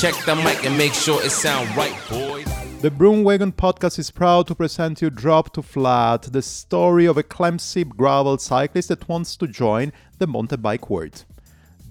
Check the mic and make sure it sound right, boys. The Broomwagon podcast is proud to present you Drop to Flat, the story of a clumsy gravel cyclist that wants to join the mountain bike world.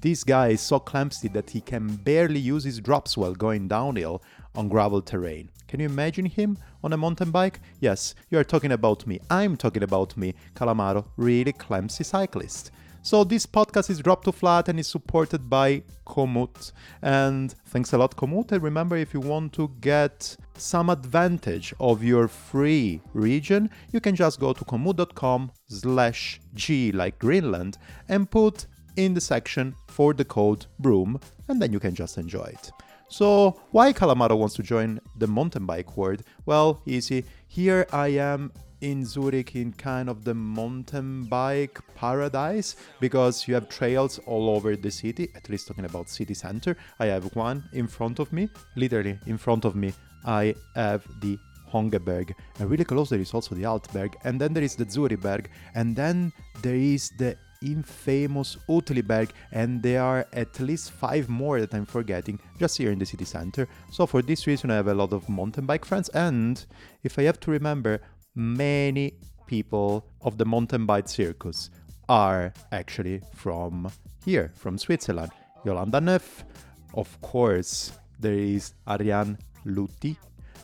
This guy is so clumsy that he can barely use his drops while going downhill on gravel terrain. Can you imagine him on a mountain bike? Yes, you are talking about me. I'm talking about me, Calamaro, really clumsy cyclist. So this podcast is dropped to flat and is supported by Komoot. And thanks a lot, Komoot. And remember, if you want to get some advantage of your free region, you can just go to komoot.com slash G like Greenland and put in the section for the code BROOM, and then you can just enjoy it. So, why Calamaro wants to join the mountain bike world? Well, easy. Here I am in Zurich in kind of the mountain bike paradise because you have trails all over the city, at least talking about city center. I have one in front of me, literally in front of me, I have the Hönggerberg, and really close there is also the Altberg, and then there is the Zuriberg, and then there is the infamous Uetliberg, and there are at least five more that I'm forgetting just here in the city center. So for this reason, I have a lot of mountain bike friends, and if I have to remember, many people of the mountain bike circus are actually from here, from Switzerland. Jolanda Neff, of course, there is Ariane Lüthi,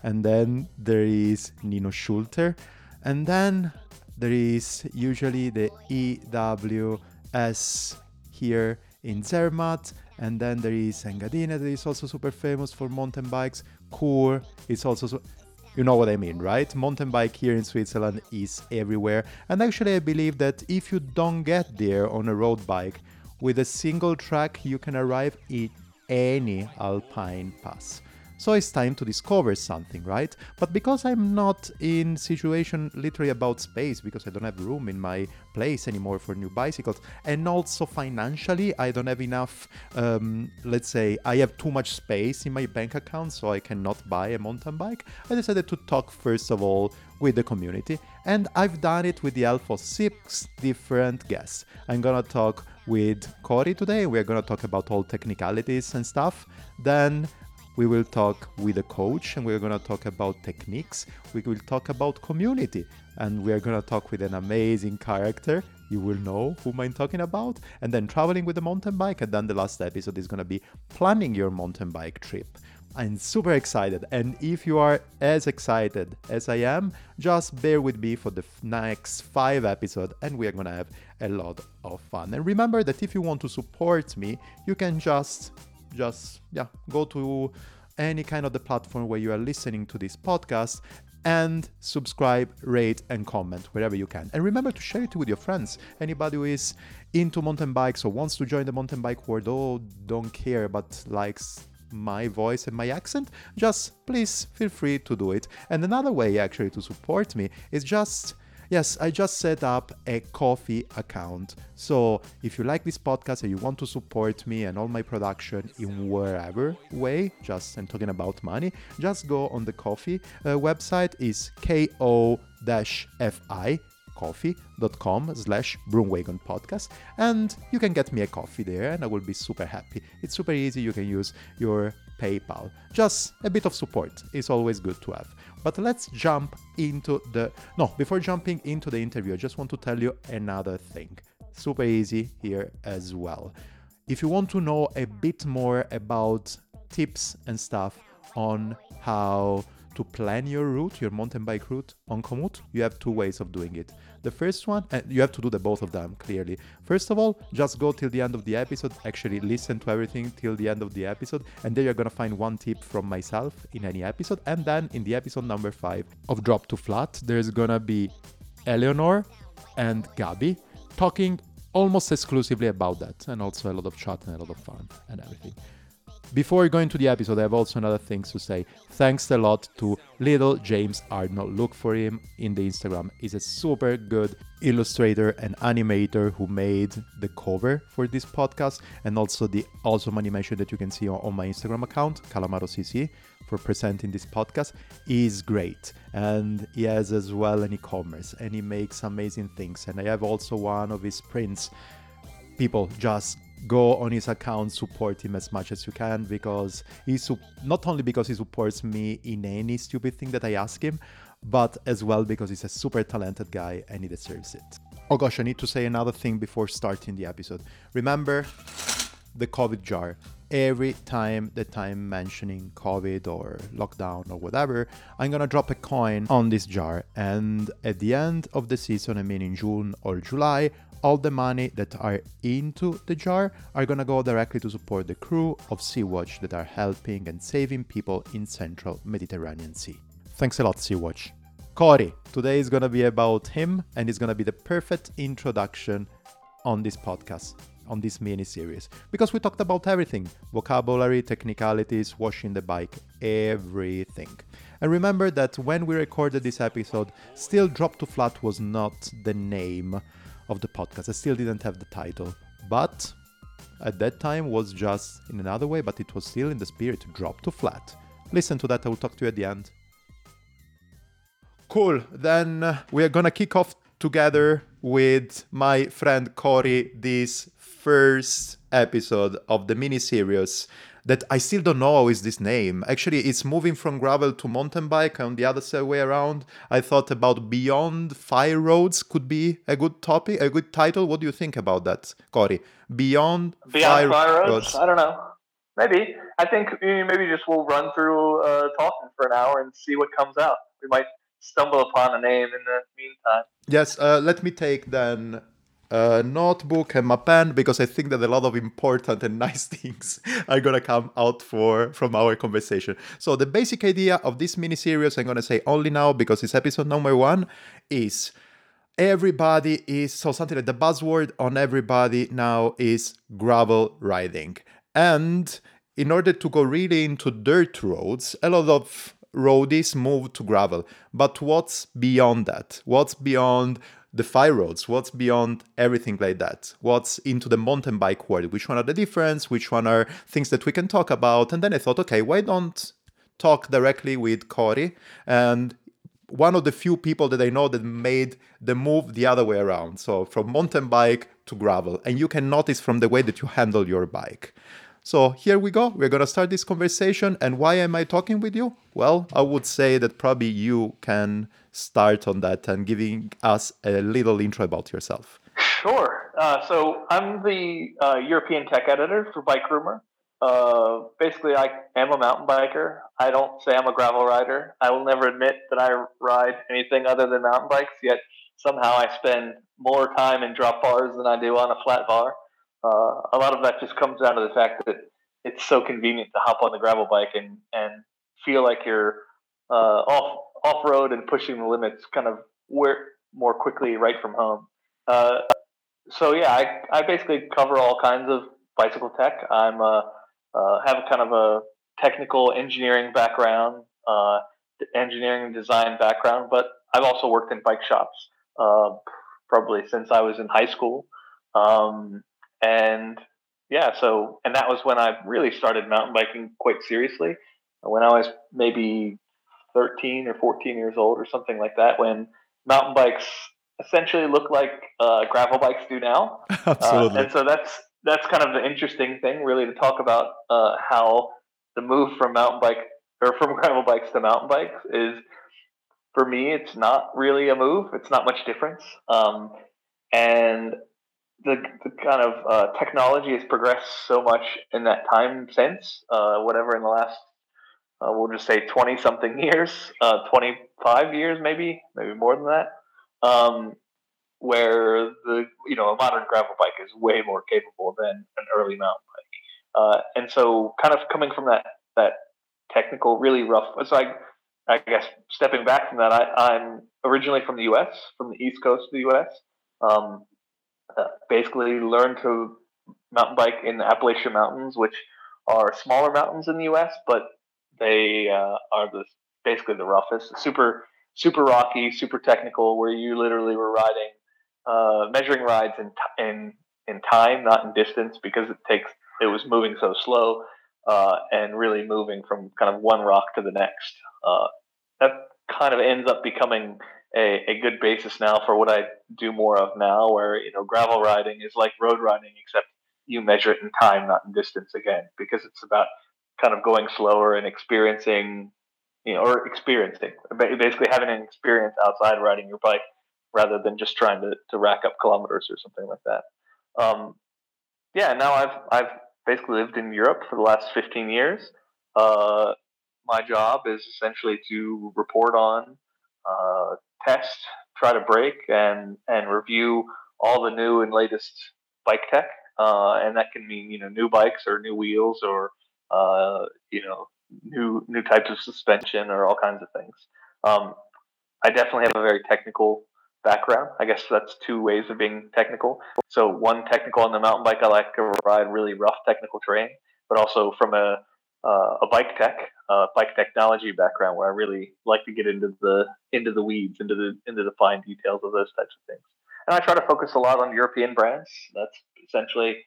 and then there is Nino Schurter, and then there is usually the EWS here in Zermatt, and then there is Engadina that is also super famous for mountain bikes. Chur is also you know what I mean, right? Mountain bike here in Switzerland is everywhere. And actually, I believe that if you don't get there on a road bike, with a single track, you can arrive in any alpine pass. So it's time to discover something, right? But because I'm not in situation literally about space, because I don't have room in my place anymore for new bicycles, and also financially I don't have enough. Um, let's say I have too much space in my bank account, so I cannot buy a mountain bike. I decided to talk first of all with the community, and I've done it with the help of six different guests. I'm gonna talk with Corey today. We're gonna talk about all technicalities and stuff. Then we will talk with a coach and we're going to talk about techniques. We will talk about community and we're going to talk with an amazing character. You will know whom I'm talking about. And then traveling with a mountain bike. And then the last episode is going to be planning your mountain bike trip. I'm super excited. And if you are as excited as I am, just bear with me for the next five episodes and we are going to have a lot of fun. And remember that if you want to support me, you can just just yeah go to any kind of the platform where you are listening to this podcast and subscribe rate and comment wherever you can. And remember to share it with your friends. Anybody who is into mountain bikes or wants to join the mountain bike world or don't care but likes my voice and my accent. Just please feel free to do it. And another way actually to support me is just Yes, I just set up a Ko-fi account. So if you like this podcast and you want to support me and all my production in wherever way, just I'm talking about money, just go on the Ko-fi uh, website is ko-fi coffee.com slash broomwagon podcast and you can get me a coffee there and i will be super happy. It's super easy you can use your paypal. Just a bit of support. Is always good to have but let's jump into the no before jumping into the interview i just want to tell you another thing super easy here as well if you want to know a bit more about tips and stuff on how to plan your route, your mountain bike route on Komoot, you have two ways of doing it. The first one, and you have to do the both of them clearly. First of all, just go till the end of the episode, actually listen to everything till the end of the episode, and there you're gonna find one tip from myself in any episode. And then in the episode number five of Drop to Flat, there's gonna be Eleanor and Gabi talking almost exclusively about that, and also a lot of chat and a lot of fun and everything. Before going to the episode, I have also another thing to say. Thanks a lot to Little James Arnold. Look for him in the Instagram. He's a super good illustrator and animator who made the cover for this podcast and also the awesome animation that you can see on, on my Instagram account, CalamaroCC, for presenting this podcast. Is great. And he has as well an e-commerce and he makes amazing things. And I have also one of his prints people just go on his account, support him as much as you can because he su- not only because he supports me in any stupid thing that I ask him, but as well because he's a super talented guy and he deserves it. Oh gosh, I need to say another thing before starting the episode. Remember the COVID jar. Every time that I'm mentioning COVID or lockdown or whatever, I'm gonna drop a coin on this jar. And at the end of the season, I mean in June or July, all the money that are into the jar are gonna go directly to support the crew of Sea-Watch that are helping and saving people in central Mediterranean Sea. Thanks a lot, Sea-Watch. Corey, today is gonna be about him and it's gonna be the perfect introduction on this podcast on this mini series because we talked about everything vocabulary, technicalities, washing the bike, everything. And remember that when we recorded this episode, still Drop to Flat was not the name of the podcast. I still didn't have the title, but at that time was just in another way, but it was still in the spirit Drop to Flat. Listen to that, I will talk to you at the end. Cool, then we are gonna kick off together with my friend Corey this first episode of the mini series that I still don't know how is this name. Actually, it's moving from gravel to mountain bike on the other way around. I thought about Beyond Fire Roads could be a good topic, a good title. What do you think about that, Corey? Beyond, Beyond Fire, Fire Roads? Roads? I don't know. Maybe. I think maybe just we'll run through uh, talking for an hour and see what comes out. We might stumble upon a name in the meantime. Yes, uh, let me take then a notebook and my pen because I think that a lot of important and nice things are gonna come out for from our conversation. So the basic idea of this mini series, I'm gonna say only now because it's episode number one, is everybody is so something like the buzzword on everybody now is gravel riding. And in order to go really into dirt roads, a lot of roadies move to gravel. But what's beyond that? What's beyond the fire roads? What's beyond everything like that? What's into the mountain bike world? Which one are the difference? Which one are things that we can talk about? And then I thought, okay, why don't talk directly with Corey and one of the few people that I know that made the move the other way around. So from mountain bike to gravel. And you can notice from the way that you handle your bike. So here we go. We're going to start this conversation. And why am I talking with you? Well, I would say that probably you can start on that and giving us a little intro about yourself. Sure. Uh, so I'm the uh, European tech editor for Bikerumor. Uh, basically, I am a mountain biker. I don't say I'm a gravel rider. I will never admit that I ride anything other than mountain bikes, yet somehow I spend more time in drop bars than I do on a flat bar. Uh, a lot of that just comes down to the fact that it's so convenient to hop on the gravel bike and, and feel like you're uh, off off road and pushing the limits kind of where more quickly right from home. Uh, so yeah, I, I basically cover all kinds of bicycle tech. I'm a, uh, uh, have a kind of a technical engineering background, uh, engineering design background, but I've also worked in bike shops uh, probably since I was in high school. Um, and yeah, so and that was when I really started mountain biking quite seriously. When I was maybe 13 or 14 years old or something like that, when mountain bikes essentially look like uh, gravel bikes do now. Absolutely. Uh, and so that's that's kind of the interesting thing, really, to talk about uh, how the move from mountain bike or from gravel bikes to mountain bikes is. For me, it's not really a move. It's not much difference. Um, and the, the kind of uh, technology has progressed so much in that time since, uh, whatever in the last, uh, we'll just say 20 something years, uh, 25 years maybe, maybe more than that, um, where the, you know, a modern gravel bike is way more capable than an early mountain bike. Uh, and so kind of coming from that, that technical, really rough, so I, I guess stepping back from that, I, am originally from the U.S., from the East Coast of the U.S. Um, basically learned to mountain bike in the Appalachian Mountains, which are smaller mountains in the U.S., but they uh, are the basically the roughest, super super rocky, super technical, where you literally were riding, uh, measuring rides in t- in in time, not in distance, because it takes it was moving so slow uh, and really moving from kind of one rock to the next. Uh, that kind of ends up becoming a, a good basis now for what I do more of now, where you know gravel riding is like road riding, except you measure it in time, not in distance again, because it's about kind of going slower and experiencing, you know, or experiencing, basically having an experience outside riding your bike rather than just trying to, to rack up kilometers or something like that. Um, yeah, now I've I've basically lived in Europe for the last 15 years. Uh, my job is essentially to report on, uh, test, try to break, and and review all the new and latest bike tech. Uh, and that can mean you know new bikes or new wheels or uh, you know new new types of suspension or all kinds of things. Um, I definitely have a very technical background. I guess that's two ways of being technical. So one technical on the mountain bike, I like to ride really rough technical terrain, but also from a uh, a bike tech, uh, bike technology background, where I really like to get into the into the weeds, into the into the fine details of those types of things. And I try to focus a lot on European brands. That's essentially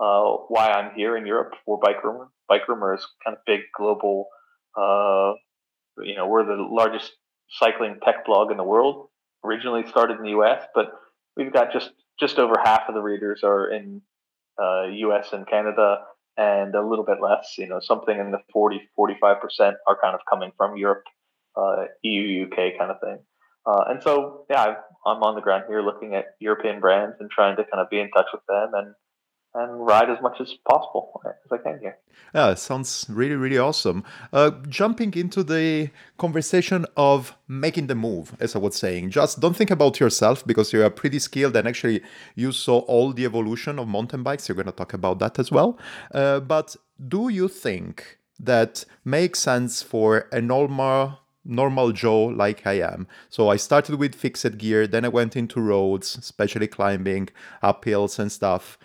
uh, why I'm here in Europe for Bikerumor. Bike Rumor is kind of big global. Uh, you know, we're the largest cycling tech blog in the world originally started in the U.S., but we've got just just over half of the readers are in uh, U.S. and Canada, and a little bit less. You know, something in the 40, 45 percent are kind of coming from Europe, uh, EU, UK kind of thing. Uh, and so, yeah, I'm on the ground here looking at European brands and trying to kind of be in touch with them and and ride as much as possible as I can here. Yeah, sounds really, really awesome. Uh, jumping into the conversation of making the move, as I was saying, just don't think about yourself because you are pretty skilled and actually you saw all the evolution of mountain bikes. You're going to talk about that as well. Uh, but do you think that makes sense for a normal normal Joe like I am. So I started with fixed gear, then I went into roads, especially climbing, up hills and stuff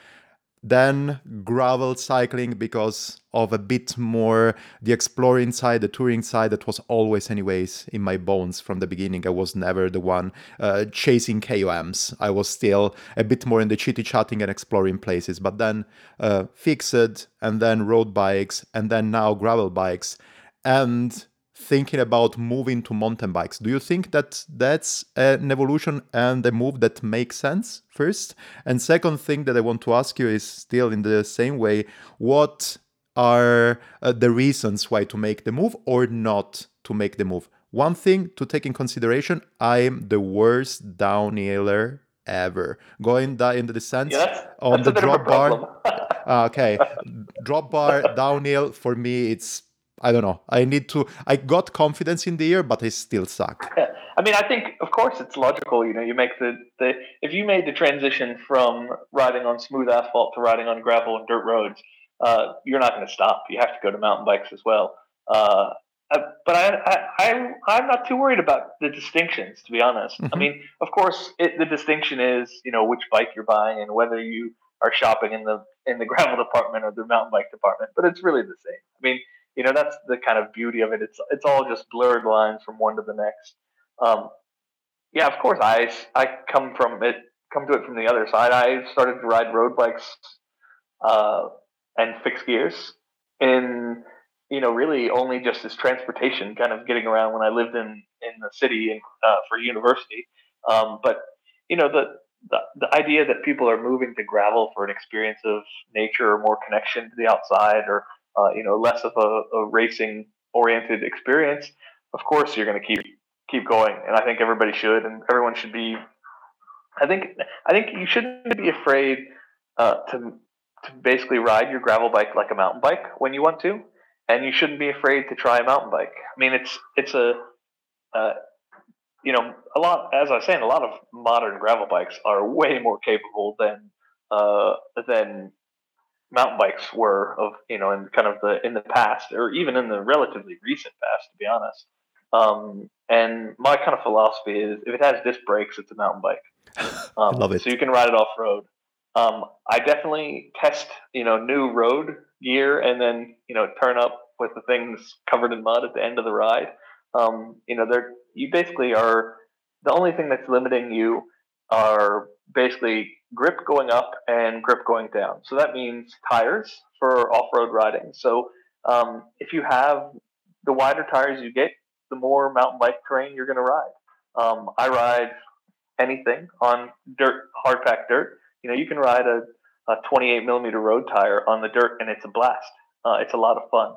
then gravel cycling because of a bit more the exploring side the touring side that was always anyways in my bones from the beginning. I was never the one uh, chasing koms i was still a bit more in the chitty chatting and exploring places but then uh, fixed and then road bikes and then now gravel bikes. And thinking about moving to mountain bikes. Do you think that that's an evolution and a move that makes sense first? And second thing that I want to ask you is still in the same way, what are uh, the reasons why to make the move or not to make the move? One thing to take in consideration, I'm the worst downhiller ever. Going down in the descent on the drop bar. uh, okay, drop bar downhill for me it's I don't know. I need to. I got confidence in the year, but I still suck. Yeah. I mean, I think, of course, it's logical. You know, you make the, the if you made the transition from riding on smooth asphalt to riding on gravel and dirt roads, uh, you're not going to stop. You have to go to mountain bikes as well. Uh, uh but I, I, I, I'm not too worried about the distinctions, to be honest. Mm-hmm. I mean, of course, it, the distinction is, you know, which bike you're buying and whether you are shopping in the in the gravel department or the mountain bike department. But it's really the same. I mean, you know that's the kind of beauty of it. It's it's all just blurred lines from one to the next. Um, yeah, of course, I I come from it come to it from the other side. I started to ride road bikes uh, and fixed gears in you know really only just as transportation, kind of getting around when I lived in in the city and uh, for university. Um, but you know the, the the idea that people are moving to gravel for an experience of nature or more connection to the outside or uh, you know, less of a, a racing oriented experience, of course you're going to keep keep going. And I think everybody should, and everyone should be. I think I think you shouldn't be afraid uh, to to basically ride your gravel bike like a mountain bike when you want to, and you shouldn't be afraid to try a mountain bike. I mean, it's it's a uh, you know a lot as I was saying, a lot of modern gravel bikes are way more capable than uh, than mountain bikes were of you know in kind of the in the past or even in the relatively recent past to be honest. Um, and my kind of philosophy is if it has disc brakes it's a mountain bike. Um, love it. so you can ride it off road. Um, i definitely test you know new road gear and then you know turn up with the things covered in mud at the end of the ride. Um, you know they're you basically are the only thing that's limiting you are basically grip going up and grip going down. So that means tires for off road riding. So um, if you have the wider tires you get, the more mountain bike terrain you're going to ride. Um, I ride anything on dirt, hard packed dirt. You know, you can ride a, a 28 millimeter road tire on the dirt, and it's a blast. Uh, it's a lot of fun.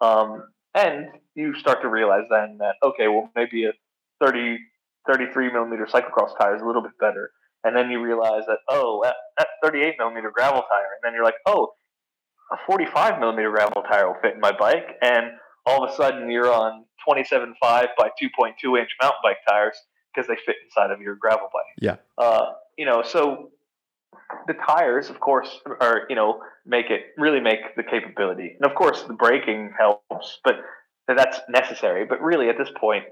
Um, and you start to realize then that okay, well maybe a 30, 33 millimeter cyclocross tire is a little bit better. And then you realize that oh, that, that 38 millimeter gravel tire, and then you're like oh, a 45 millimeter gravel tire will fit in my bike, and all of a sudden you're on 27.5 by 2.2 inch mountain bike tires because they fit inside of your gravel bike. Yeah. Uh, you know, so the tires, of course, are you know make it really make the capability, and of course the braking helps, but that's necessary. But really, at this point,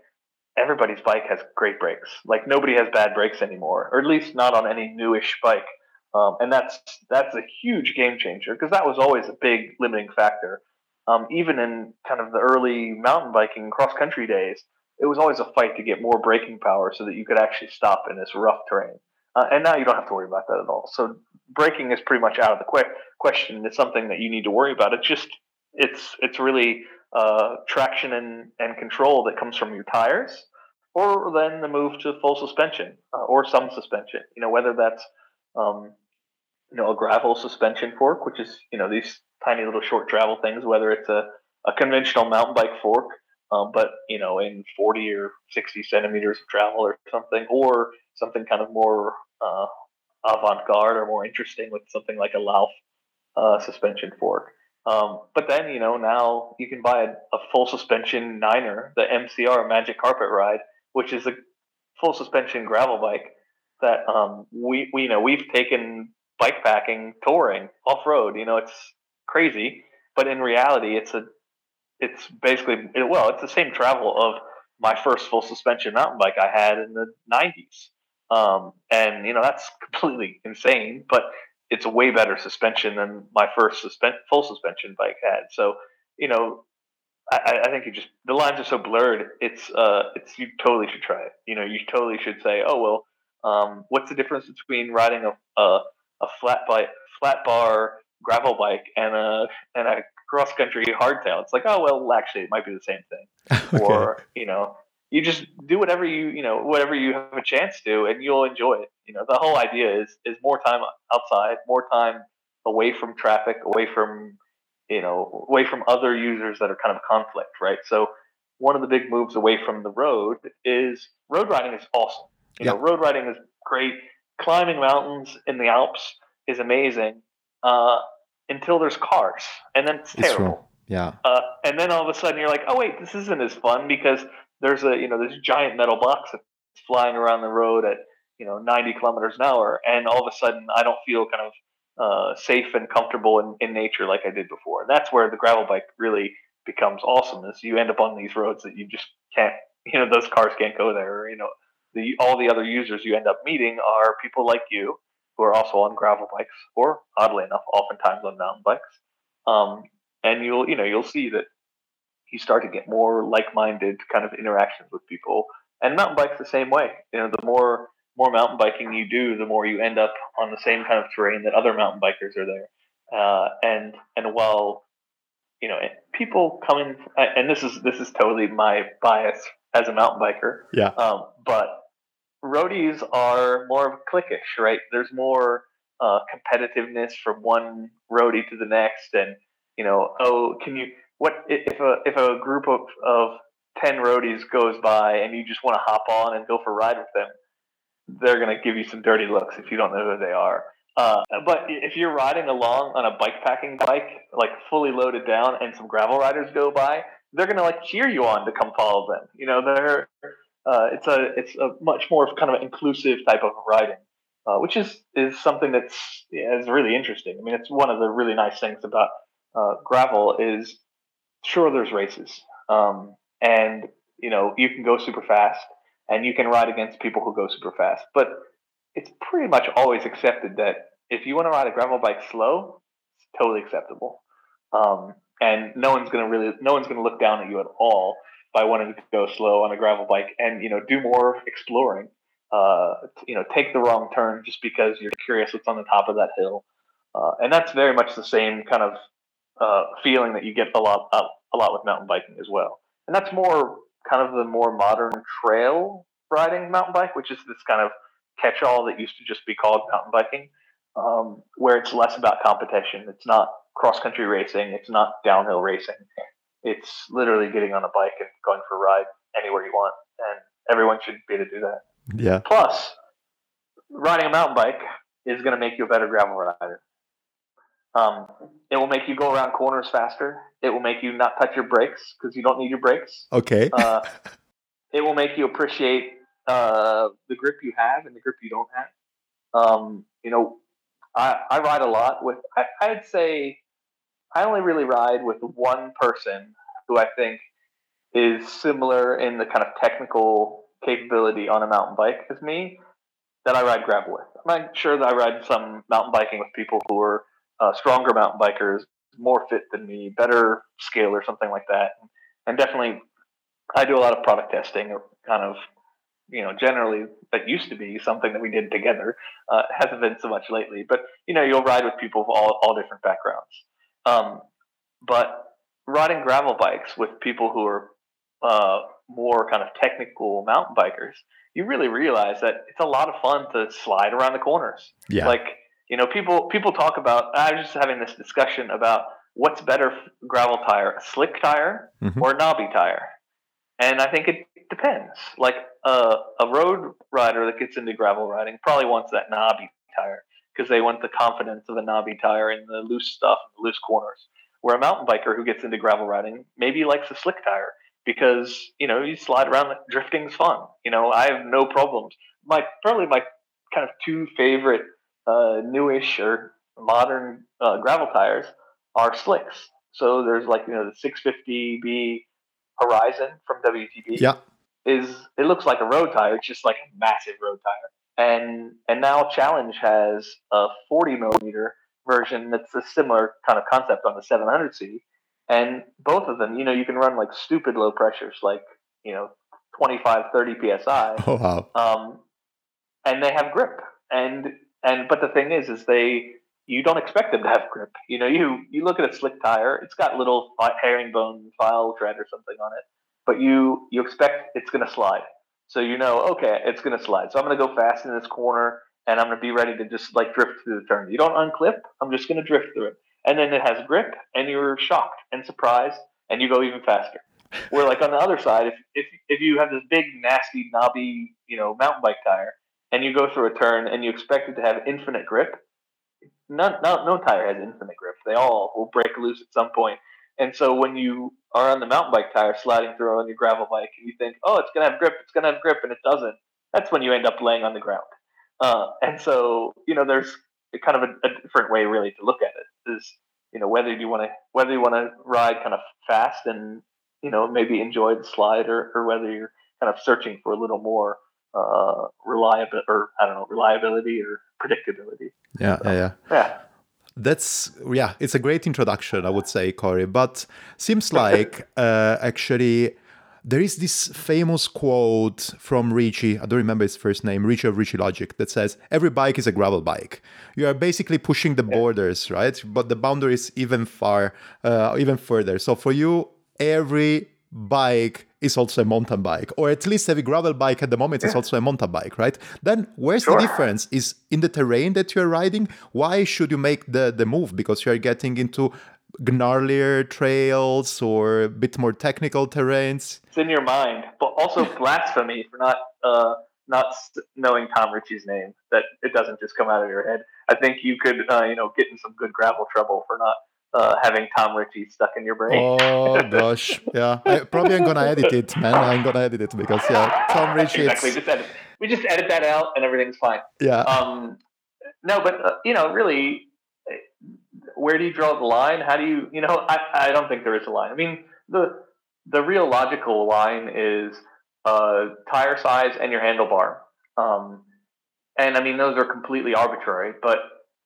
everybody's bike has great brakes. Like nobody has bad brakes anymore, or at least not on any newish bike. Um, and that's that's a huge game changer because that was always a big limiting factor. Um, even in kind of the early mountain biking cross country days, it was always a fight to get more braking power so that you could actually stop in this rough terrain. Uh, and now you don't have to worry about that at all. So braking is pretty much out of the que- question. It's something that you need to worry about. It's just it's it's really uh, traction and, and control that comes from your tires, or then the move to full suspension uh, or some suspension. You know whether that's um, you know a gravel suspension fork, which is you know these tiny little short travel things, whether it's a, a conventional mountain bike fork um, but you know, in 40 or 60 centimeters of travel or something, or something kind of more uh, avant-garde or more interesting with something like a Lauf uh, suspension fork. Um, but then, you know, now you can buy a, a, full suspension Niner, the MCR Magic Carpet Ride, which is a full suspension gravel bike that um, we, we, you know, we've taken bike packing, touring, off road. You know, it's crazy, but in reality, it's a it's basically well, it's the same travel of my first full suspension mountain bike I had in the '90s, um, and you know that's completely insane. But it's a way better suspension than my first suspen- full suspension bike had. So you know, I, I, think you just the lines are so blurred. It's uh, it's you totally should try it. You know, you totally should say, oh well, um, what's the difference between riding a a, a flat bike, flat bar gravel bike and a and a cross country hardtail. It's like, oh well, actually, it might be the same thing. okay. Or you know, you just do whatever you you know whatever you have a chance to, and you'll enjoy it. You know, the whole idea is is more time outside, more time away from traffic, away from you know, away from other users that are kind of conflict, right? So one of the big moves away from the road is road riding is awesome. You yeah. know, road riding is great. Climbing mountains in the Alps is amazing. Uh, until there's cars, and then it's terrible. yeah. Uh, and then all of a sudden you're like, oh wait, this isn't as fun because there's a you know this giant metal box that's flying around the road at you know 90 kilometers an hour, and all of a sudden I don't feel kind of uh, safe and comfortable in, in nature like I did before. And that's where the gravel bike really becomes awesome. Is you end up on these roads that you just can't, you know, those cars can't go there. Or, you know, the all the other users you end up meeting are people like you who are also on gravel bikes, or oddly enough, oftentimes on mountain bikes. Um, and you'll you know you'll see that you start to get more like-minded kind of interactions with people. And mountain bikes the same way. You know, the more more mountain biking you do, the more you end up on the same kind of terrain that other mountain bikers are there. Uh, and and while you know people coming, and this is this is totally my bias as a mountain biker. Yeah. Um, but roadies are more of cliquish, right? There's more uh, competitiveness from one roadie to the next, and you know, oh, can you? What if a if a group of of ten roadies goes by and you just want to hop on and go for a ride with them? They're gonna give you some dirty looks if you don't know who they are. Uh, but if you're riding along on a bike packing bike, like fully loaded down, and some gravel riders go by, they're gonna like cheer you on to come follow them. You know, they're uh, it's a it's a much more kind of inclusive type of riding, uh, which is is something that's yeah, is really interesting. I mean, it's one of the really nice things about uh, gravel is sure there's races, um, and you know you can go super fast and you can ride against people who go super fast, but it's pretty much always accepted that if you want to ride a gravel bike slow, it's totally acceptable. Um, and no one's going to really, no one's going to look down at you at all by wanting to go slow on a gravel bike and you know do more exploring. Uh, you know, take the wrong turn just because you're curious what's on the top of that hill, uh, and that's very much the same kind of uh, feeling that you get a lot a lot with mountain biking as well. And that's more kind of the more modern trail riding mountain bike, which is this kind of catch-all that used to just be called mountain biking. um, where it's less about competition. It's not cross country racing. It's not downhill racing. It's literally getting on a bike and going for a ride anywhere you want, and everyone should be able to do that. Yeah. Plus, riding a mountain bike is going to make you a better gravel rider. Um, it will make you go around corners faster. It will make you not touch your brakes because you don't need your brakes. Okay. Uh, it will make you appreciate uh, the grip you have and the grip you don't have. Um, you know, I, I ride a lot with. I, I'd say I only really ride with one person who I think is similar in the kind of technical capability on a mountain bike as me that I ride gravel with. I'm not sure that I ride some mountain biking with people who are uh, stronger mountain bikers, more fit than me, better scale or something like that. And definitely, I do a lot of product testing, kind of, you know, generally that used to be something that we did together. Uh, hasn't been so much lately, but you know, you'll ride with people of all, all different backgrounds. Um, but riding gravel bikes with people who are uh, more kind of technical mountain bikers, you really realize that it's a lot of fun to slide around the corners. Yeah. Like you know, people people talk about. I was just having this discussion about what's better gravel tire, a slick tire Mhm. or a knobby tire, and I think it depends. Like uh, a road rider that gets into gravel riding probably wants that knobby tire because they want the confidence of a knobby tire and the loose stuff, the loose corners. Where a mountain biker who gets into gravel riding maybe likes a slick tire because you know you slide around. Drifting's fun. You know, I have no problems. My probably my kind of two favorite uh, newish or modern uh, gravel tires are slicks. So there's like you know the 650B Horizon from WTB Yeah. is it looks like a road tire. It's just like a massive road tire. And and now Challenge has a 40 millimeter version that's a similar kind of concept on the 700C. And both of them, you know, you can run like stupid low pressures, like you know 25, 30 psi Oh wow. um, and they have grip. And and but the thing is, is they you don't expect them to have grip. You know, you you look at a slick tire, it's got little herringbone file tread or something on it, but you you expect it's going to slide. So you know, okay, it's going to slide. So I'm going to go fast in this corner, and I'm going to be ready to just like drift through the turn. You don't unclip. I'm just going to drift through it, and then it has grip, and you're shocked and surprised, and you go even faster. Where like on the other side, if if if you have this big nasty knobby you know mountain bike tire, and you go through a turn and you expect it to have infinite grip, none, no, no tire has infinite grip. They all will break loose at some point. And so when you are on the mountain bike tire sliding through on your gravel bike and you think, oh, it's going to have grip, it's going to have grip, and it doesn't, that's when you end up laying on the ground. Uh, and so, you know, there's kind of a, a different way really to look at it is, you know, whether you want to, whether you want to ride kind of fast and, you know, maybe enjoy the slide or, or whether you're kind of searching for a little more uh, reliable or I don't know, reliability or predictability. Yeah. Yeah. Yeah. Yeah. That's yeah, it's a great introduction, I would say, Corey. But seems like uh, actually there is this famous quote from Ritchey. I don't remember his first name, Ritchey of Ritchey Logic, that says every bike is a gravel bike. You are basically pushing the borders, right? But the boundary is even far, uh, even further. So for you, every bike is also a mountain bike, or at least every gravel bike at the moment is also a mountain bike, right? Then where's Sure. the difference? Is in the terrain that you're riding? Why should you make the the move? Because you're getting into gnarlier trails or a bit more technical terrains. It's in your mind, but also blasphemy for not uh, not knowing Tom Ritchey's name. That it doesn't just come out of your head. I think you could, uh, you know, get in some good gravel trouble for not uh, having Tom Ritchey stuck in your brain. Oh gosh, yeah. I, probably I'm gonna edit it, man. I'm gonna edit it because yeah, Tom Ritchey. exactly. Just edit. We just edit that out, and everything's fine. Yeah, Um, no, but uh, you know, really, where do you draw the line? How do you, you know, I, I don't think there is a line. I mean, the the real logical line is uh, tire size and your handlebar. Um, and I mean, those are completely arbitrary. But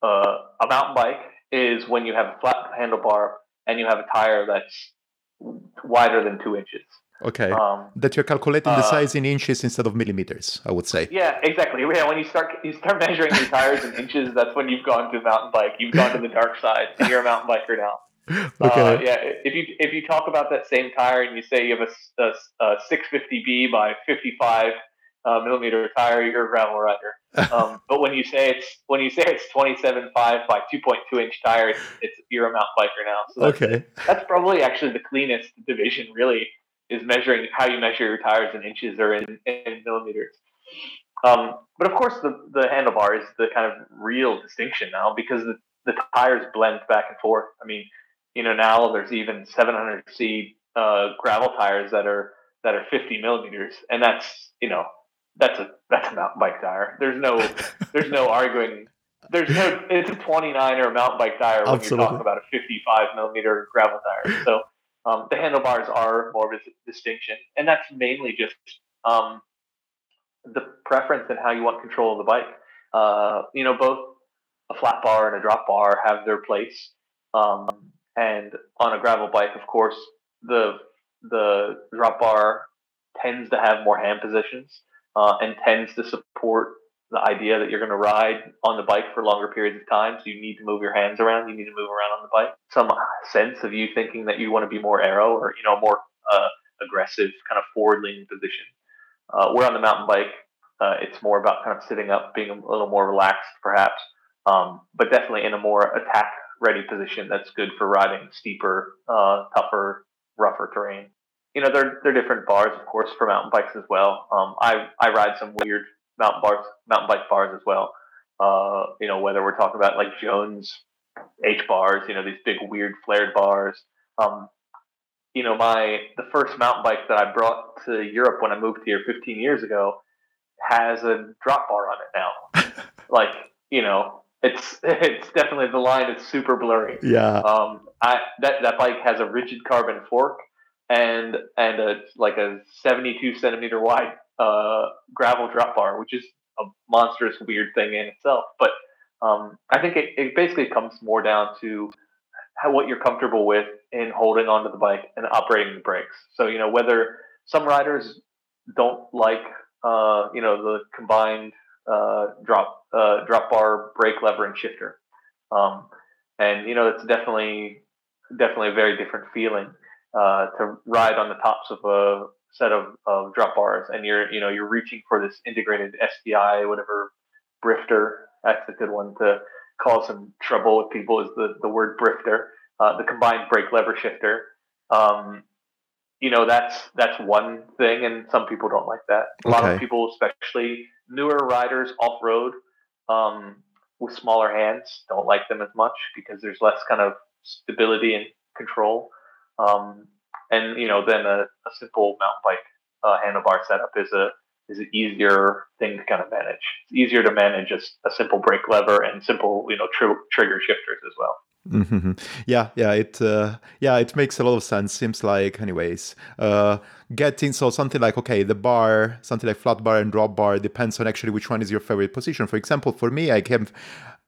uh, a mountain bike is when you have a flat handlebar and you have a tire that's wider than two inches. okay. Um, that you're calculating the uh, size in inches instead of millimeters, I would say. Yeah, exactly. Yeah, when you start you start measuring your tires in inches, that's when you've gone to mountain bike. You've gone to the dark side, you're a mountain biker now. Okay. Uh, yeah, if you if you talk about that same tire and you say you have a a 650B by 55 uh, millimeter tire, you're a gravel rider. Um, but when you say it's when you say it's 27.5 by 2.2 inch tire, it's, it's, you're a mountain biker now. So that's, okay, that's probably actually the cleanest division. Really, is measuring how you measure your tires in inches or in, in millimeters. Um, but of course, the the handlebar is the kind of real distinction now because the, the tires blend back and forth. I mean, you know, now there's even 700C uh, gravel tires that are that are 50 millimeters, and that's you know that's a that's a mountain bike tire. There's no there's no arguing. There's no it's a 29er mountain bike tire when Absolutely. you're talking about a 55 millimeter gravel tire. So um, the handlebars are more of a distinction, and that's mainly just um, the preference and how you want control of the bike. Uh, you know, both a flat bar and a drop bar have their place. Um, and on a gravel bike, of course, the the drop bar tends to have more hand positions uh, and tends to support the idea that you're going to ride on the bike for longer periods of time. So you need to move your hands around. You need to move around on the bike. Some sense of you thinking that you want to be more arrow or you know more uh, aggressive, kind of forward leaning position. Uh, where on the mountain bike, uh, it's more about kind of sitting up, being a little more relaxed, perhaps, um, but definitely in a more attack ready position. That's good for riding steeper, uh, tougher, rougher terrain you know, they're they're different bars, of course, for mountain bikes as well. Um, I I ride some weird mountain bars, mountain bike bars as well. Uh, you know, whether we're talking about like Jones H bars, you know, these big weird flared bars. Um, you know, my the first mountain bike that I brought to Europe when I moved here 15 years ago has a drop bar on it now. like, you know, it's it's definitely the line is super blurry. Yeah. Um, I that that bike has a rigid carbon fork and and a like a 72 centimeter wide uh, gravel drop bar, which is a monstrous weird thing in itself. But um, I think it, it basically comes more down to how, what you're comfortable with in holding onto the bike and operating the brakes. So you know whether some riders don't like uh, you know the combined uh, drop uh, drop bar brake lever and shifter, um, and you know it's definitely definitely a very different feeling uh, to ride on the tops of a set of, of drop bars, and you're you know you're reaching for this integrated STI whatever brifter. That's a good one to cause some trouble with people. Is the the word brifter, uh, the combined brake lever shifter. Um, you know that's that's one thing, and some people don't like that. A okay. lot of people, especially newer riders off road um, with smaller hands, don't like them as much because there's less kind of stability and control. Um, and you know, then a, a simple mountain bike uh, handlebar setup is a is an easier thing to kind of manage. It's easier to manage a, a simple brake lever and simple, you know, tr- trigger shifters as well. Mm-hmm. Yeah, yeah, it uh, yeah, it makes a lot of sense. Seems like, anyways, uh, getting so something like okay, the bar, something like flat bar and drop bar depends on actually which one is your favorite position. For example, for me, I have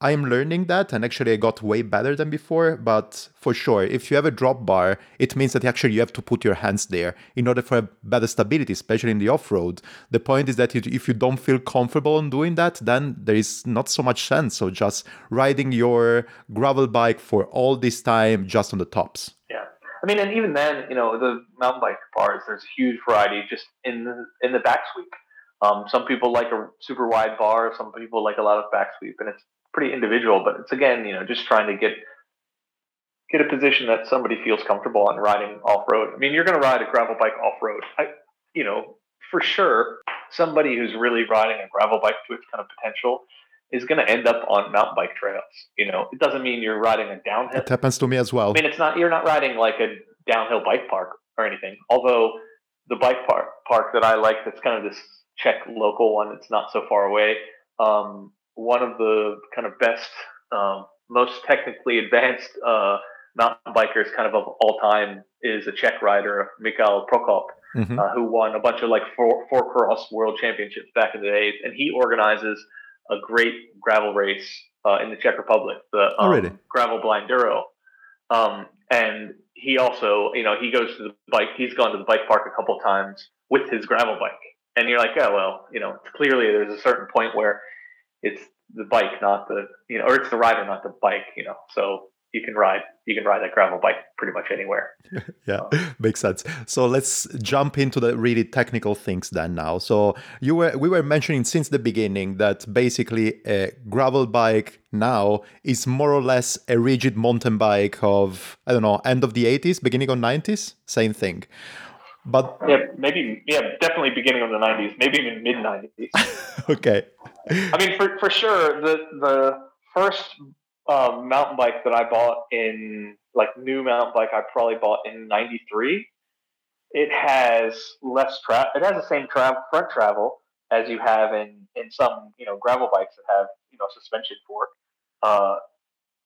I am learning that, and actually I got way better than before. But for sure, if you have a drop bar, it means that actually you have to put your hands there in order for better stability, especially in the off-road. The point is that if you don't feel comfortable on doing that, then there is not so much sense of just riding your gravel bike for all this time just on the tops. Yeah. I mean, and even then, you know, the mountain bike bars, there's a huge variety just in the, in the back sweep. Um, some people like a super wide bar. Some people like a lot of back sweep, and it's pretty individual, but it's again, you know, just trying to get get a position that somebody feels comfortable on riding off road. I mean, you're going to ride a gravel bike off road. I, you know, for sure, somebody who's really riding a gravel bike to its kind of potential is going to end up on mountain bike trails. You know, it doesn't mean you're riding a downhill. It happens to me as well. I mean, it's not you're not riding like a downhill bike park or anything. Although the bike park park that I like, that's kind of this Czech local one. It's not so far away. Um, one of the kind of best, um, most technically advanced uh, mountain bikers, kind of of all time, is a Czech rider, Michal Prokop, mm-hmm. uh, who won a bunch of like four, four cross world championships back in the days, and he organizes a great gravel race uh, in the Czech Republic, the um, oh, really? Gravel Blinduro. Um, and he also, you know, he goes to the bike. He's gone to the bike park a couple times with his gravel bike, and you're like, oh well, you know, clearly there's a certain point where it's the bike, not the you know, or it's the rider, not the bike. You know, so you can ride you can ride that gravel bike pretty much anywhere. yeah, makes sense. So let's jump into the really technical things then now. So you were we were mentioning since the beginning that basically a gravel bike now is more or less a rigid mountain bike of I don't know end of the 80s, beginning of 90s, same thing. But yeah, maybe yeah, definitely beginning of the 90s, maybe even mid 90s. okay. I mean, for for sure, the the first uh, mountain bike that I bought in like new mountain bike I probably bought in '93. It has less travel. It has the same tra- front travel as you have in in some you know gravel bikes that have you know suspension fork. Uh,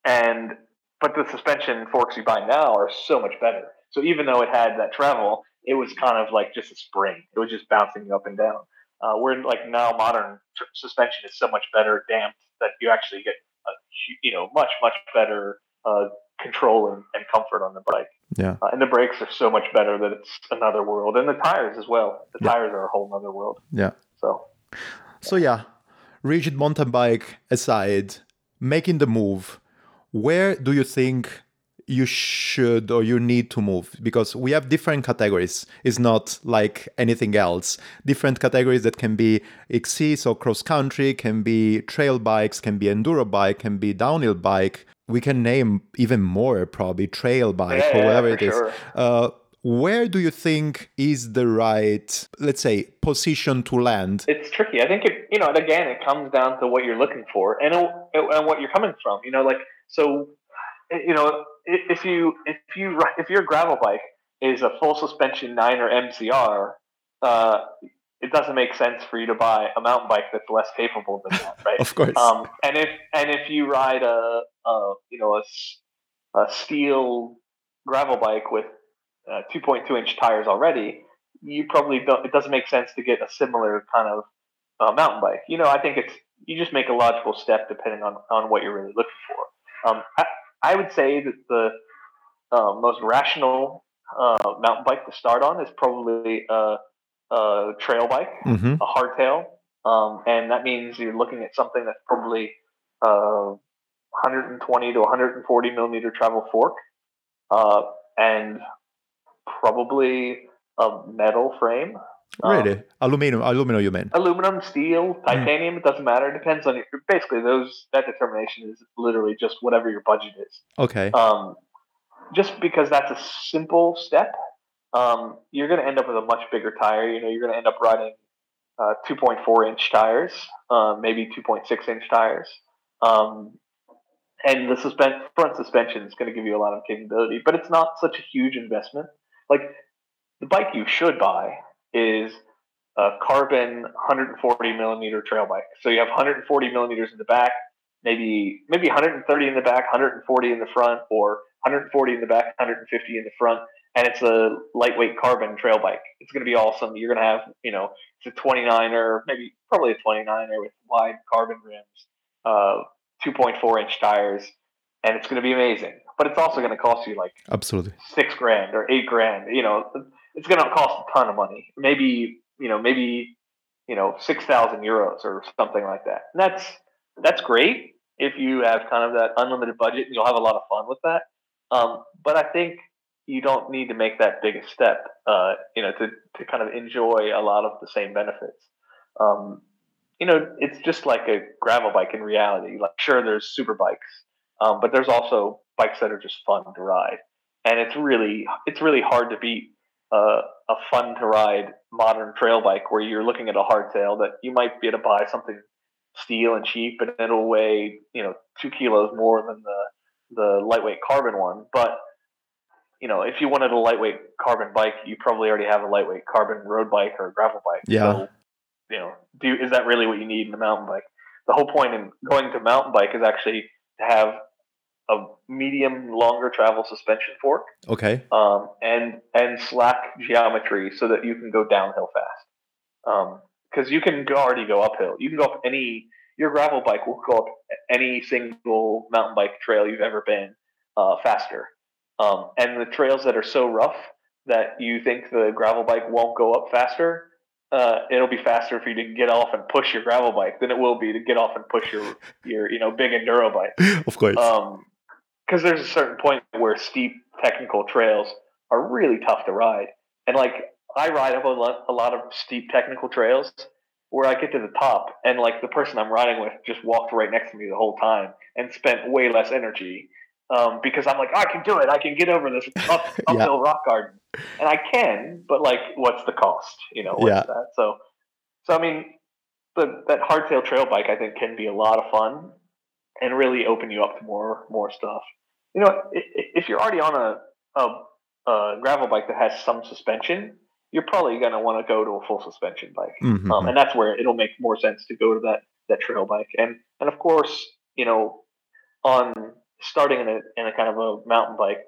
and but the suspension forks you buy now are so much better. So even though it had that travel, it was kind of like just a spring. It was just bouncing you up and down. Uh, where like now modern tr- suspension is so much better damped that you actually get a, you know much much better uh, control and, and, comfort on the bike. Yeah, uh, and the brakes are so much better that it's another world, and the tires as well. The yeah. tires are a whole other world. Yeah. So. So yeah, rigid mountain bike aside, making the move. Where do you think you should or you need to move because we have different categories. It's not like anything else. Different categories that can be XC, so cross country, can be trail bikes, can be enduro bike, can be downhill bike. We can name even more, probably trail bike yeah, or whatever yeah, it is. Sure. Uh, where do you think is the right, let's say, position to land? It's tricky. I think it, you know, again, it comes down to what you're looking for and, and what you're coming from. You know, like so, you know, if you if you if your gravel bike is a full suspension Niner MCR, uh, it doesn't make sense for you to buy a mountain bike that's less capable than that, right? of course. Um, and if and if you ride a, a you know a, a steel gravel bike with uh, 2.2 inch tires already, you probably don't. It doesn't make sense to get a similar kind of uh, mountain bike. You know, I think it's you just make a logical step depending on on what you're really looking for. Um, I, I would say that the uh, most rational uh, mountain bike to start on is probably a, a trail bike, mm-hmm. a hardtail, um, and that means you're looking at something that's probably uh, 120 to 140 millimeter travel fork, uh, and probably a metal frame. Really, um, aluminum, aluminum, you mean? Aluminum, steel, hmm. titanium. Mm. It doesn't matter. It depends on your. Basically, those that determination is literally just whatever your budget is. Okay. Um, just because that's a simple step, um, you're going to end up with a much bigger tire. You know, you're going to end up riding uh, 2.4 inch tires, uh, maybe 2.6 inch tires. Um, and the suspend- front suspension is going to give you a lot of capability, but it's not such a huge investment. Like the bike you should buy is a carbon 140 millimeter trail bike. So you have 140 millimeters in the back, maybe maybe 130 in the back, 140 in the front, or 140 in the back, 150 in the front, and it's a lightweight carbon trail bike. It's going to be awesome. You're going to have, you know, it's a 29er, maybe probably a 29er with wide carbon rims, uh, 2.4 inch tires, and it's going to be amazing. But it's also going to cost you like absolutely six grand or eight grand. You know, it's going to cost a ton of money. Maybe you know, maybe you know, six thousand euros or something like that. And that's that's great if you have kind of that unlimited budget and you'll have a lot of fun with that. Um, but I think you don't need to make that big a step, uh, you know, to, to kind of enjoy a lot of the same benefits. Um, you know, it's just like a gravel bike in reality. Like, sure, there's super bikes, um, but there's also bikes that are just fun to ride, and it's really it's really hard to beat uh, a fun to ride modern trail bike where you're looking at a hardtail that you might be able to buy something steel and cheap and it'll weigh you know two kilos more than the the lightweight carbon one. But you know if you wanted a lightweight carbon bike you probably already have a lightweight carbon road bike or a gravel bike. Yeah. So, you know do is that really what you need in a mountain bike? The whole point in going to mountain bike is actually to have a medium longer travel suspension fork. Okay. Um, and and slack geometry so that you can go downhill fast. Because um, you can go, already go uphill. You can go up any your gravel bike will go up any single mountain bike trail you've ever been uh, faster. Um, and the trails that are so rough that you think the gravel bike won't go up faster, uh, it'll be faster for you to get off and push your gravel bike than it will be to get off and push your your you know big enduro bike. Of course. Um, because there's a certain point where steep technical trails are really tough to ride, and like I ride up a lot, a lot of steep technical trails where I get to the top and like the person I'm riding with just walked right next to me the whole time and spent way less energy um, because I'm like I can do it. I can get over this up, uphill rock garden. And I can but like what's the cost you know what's Yeah. that? So so I mean the, that hardtail trail bike I think can be a lot of fun and really open you up to more more stuff. You know if you're already on a, a, a gravel bike that has some suspension you're probably going to want to go to a full suspension bike. Mhm. um, and that's where it'll make more sense to go to that that trail bike. And and of course you know on starting in a in a kind of a mountain bike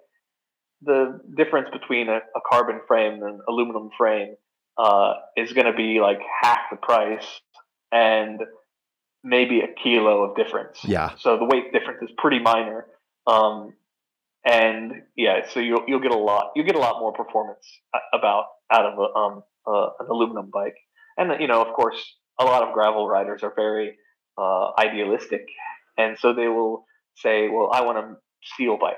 the difference between a, a carbon frame and aluminum frame uh, is going to be like half the price. And maybe a kilo of difference. Yeah. so the weight difference is pretty minor. Um, and yeah so you'll, you'll get a lot you'll get a lot more performance about out of a, um, uh, an aluminum bike. And you know of course a lot of gravel riders are very uh, idealistic. And so they will say well i want a steel bike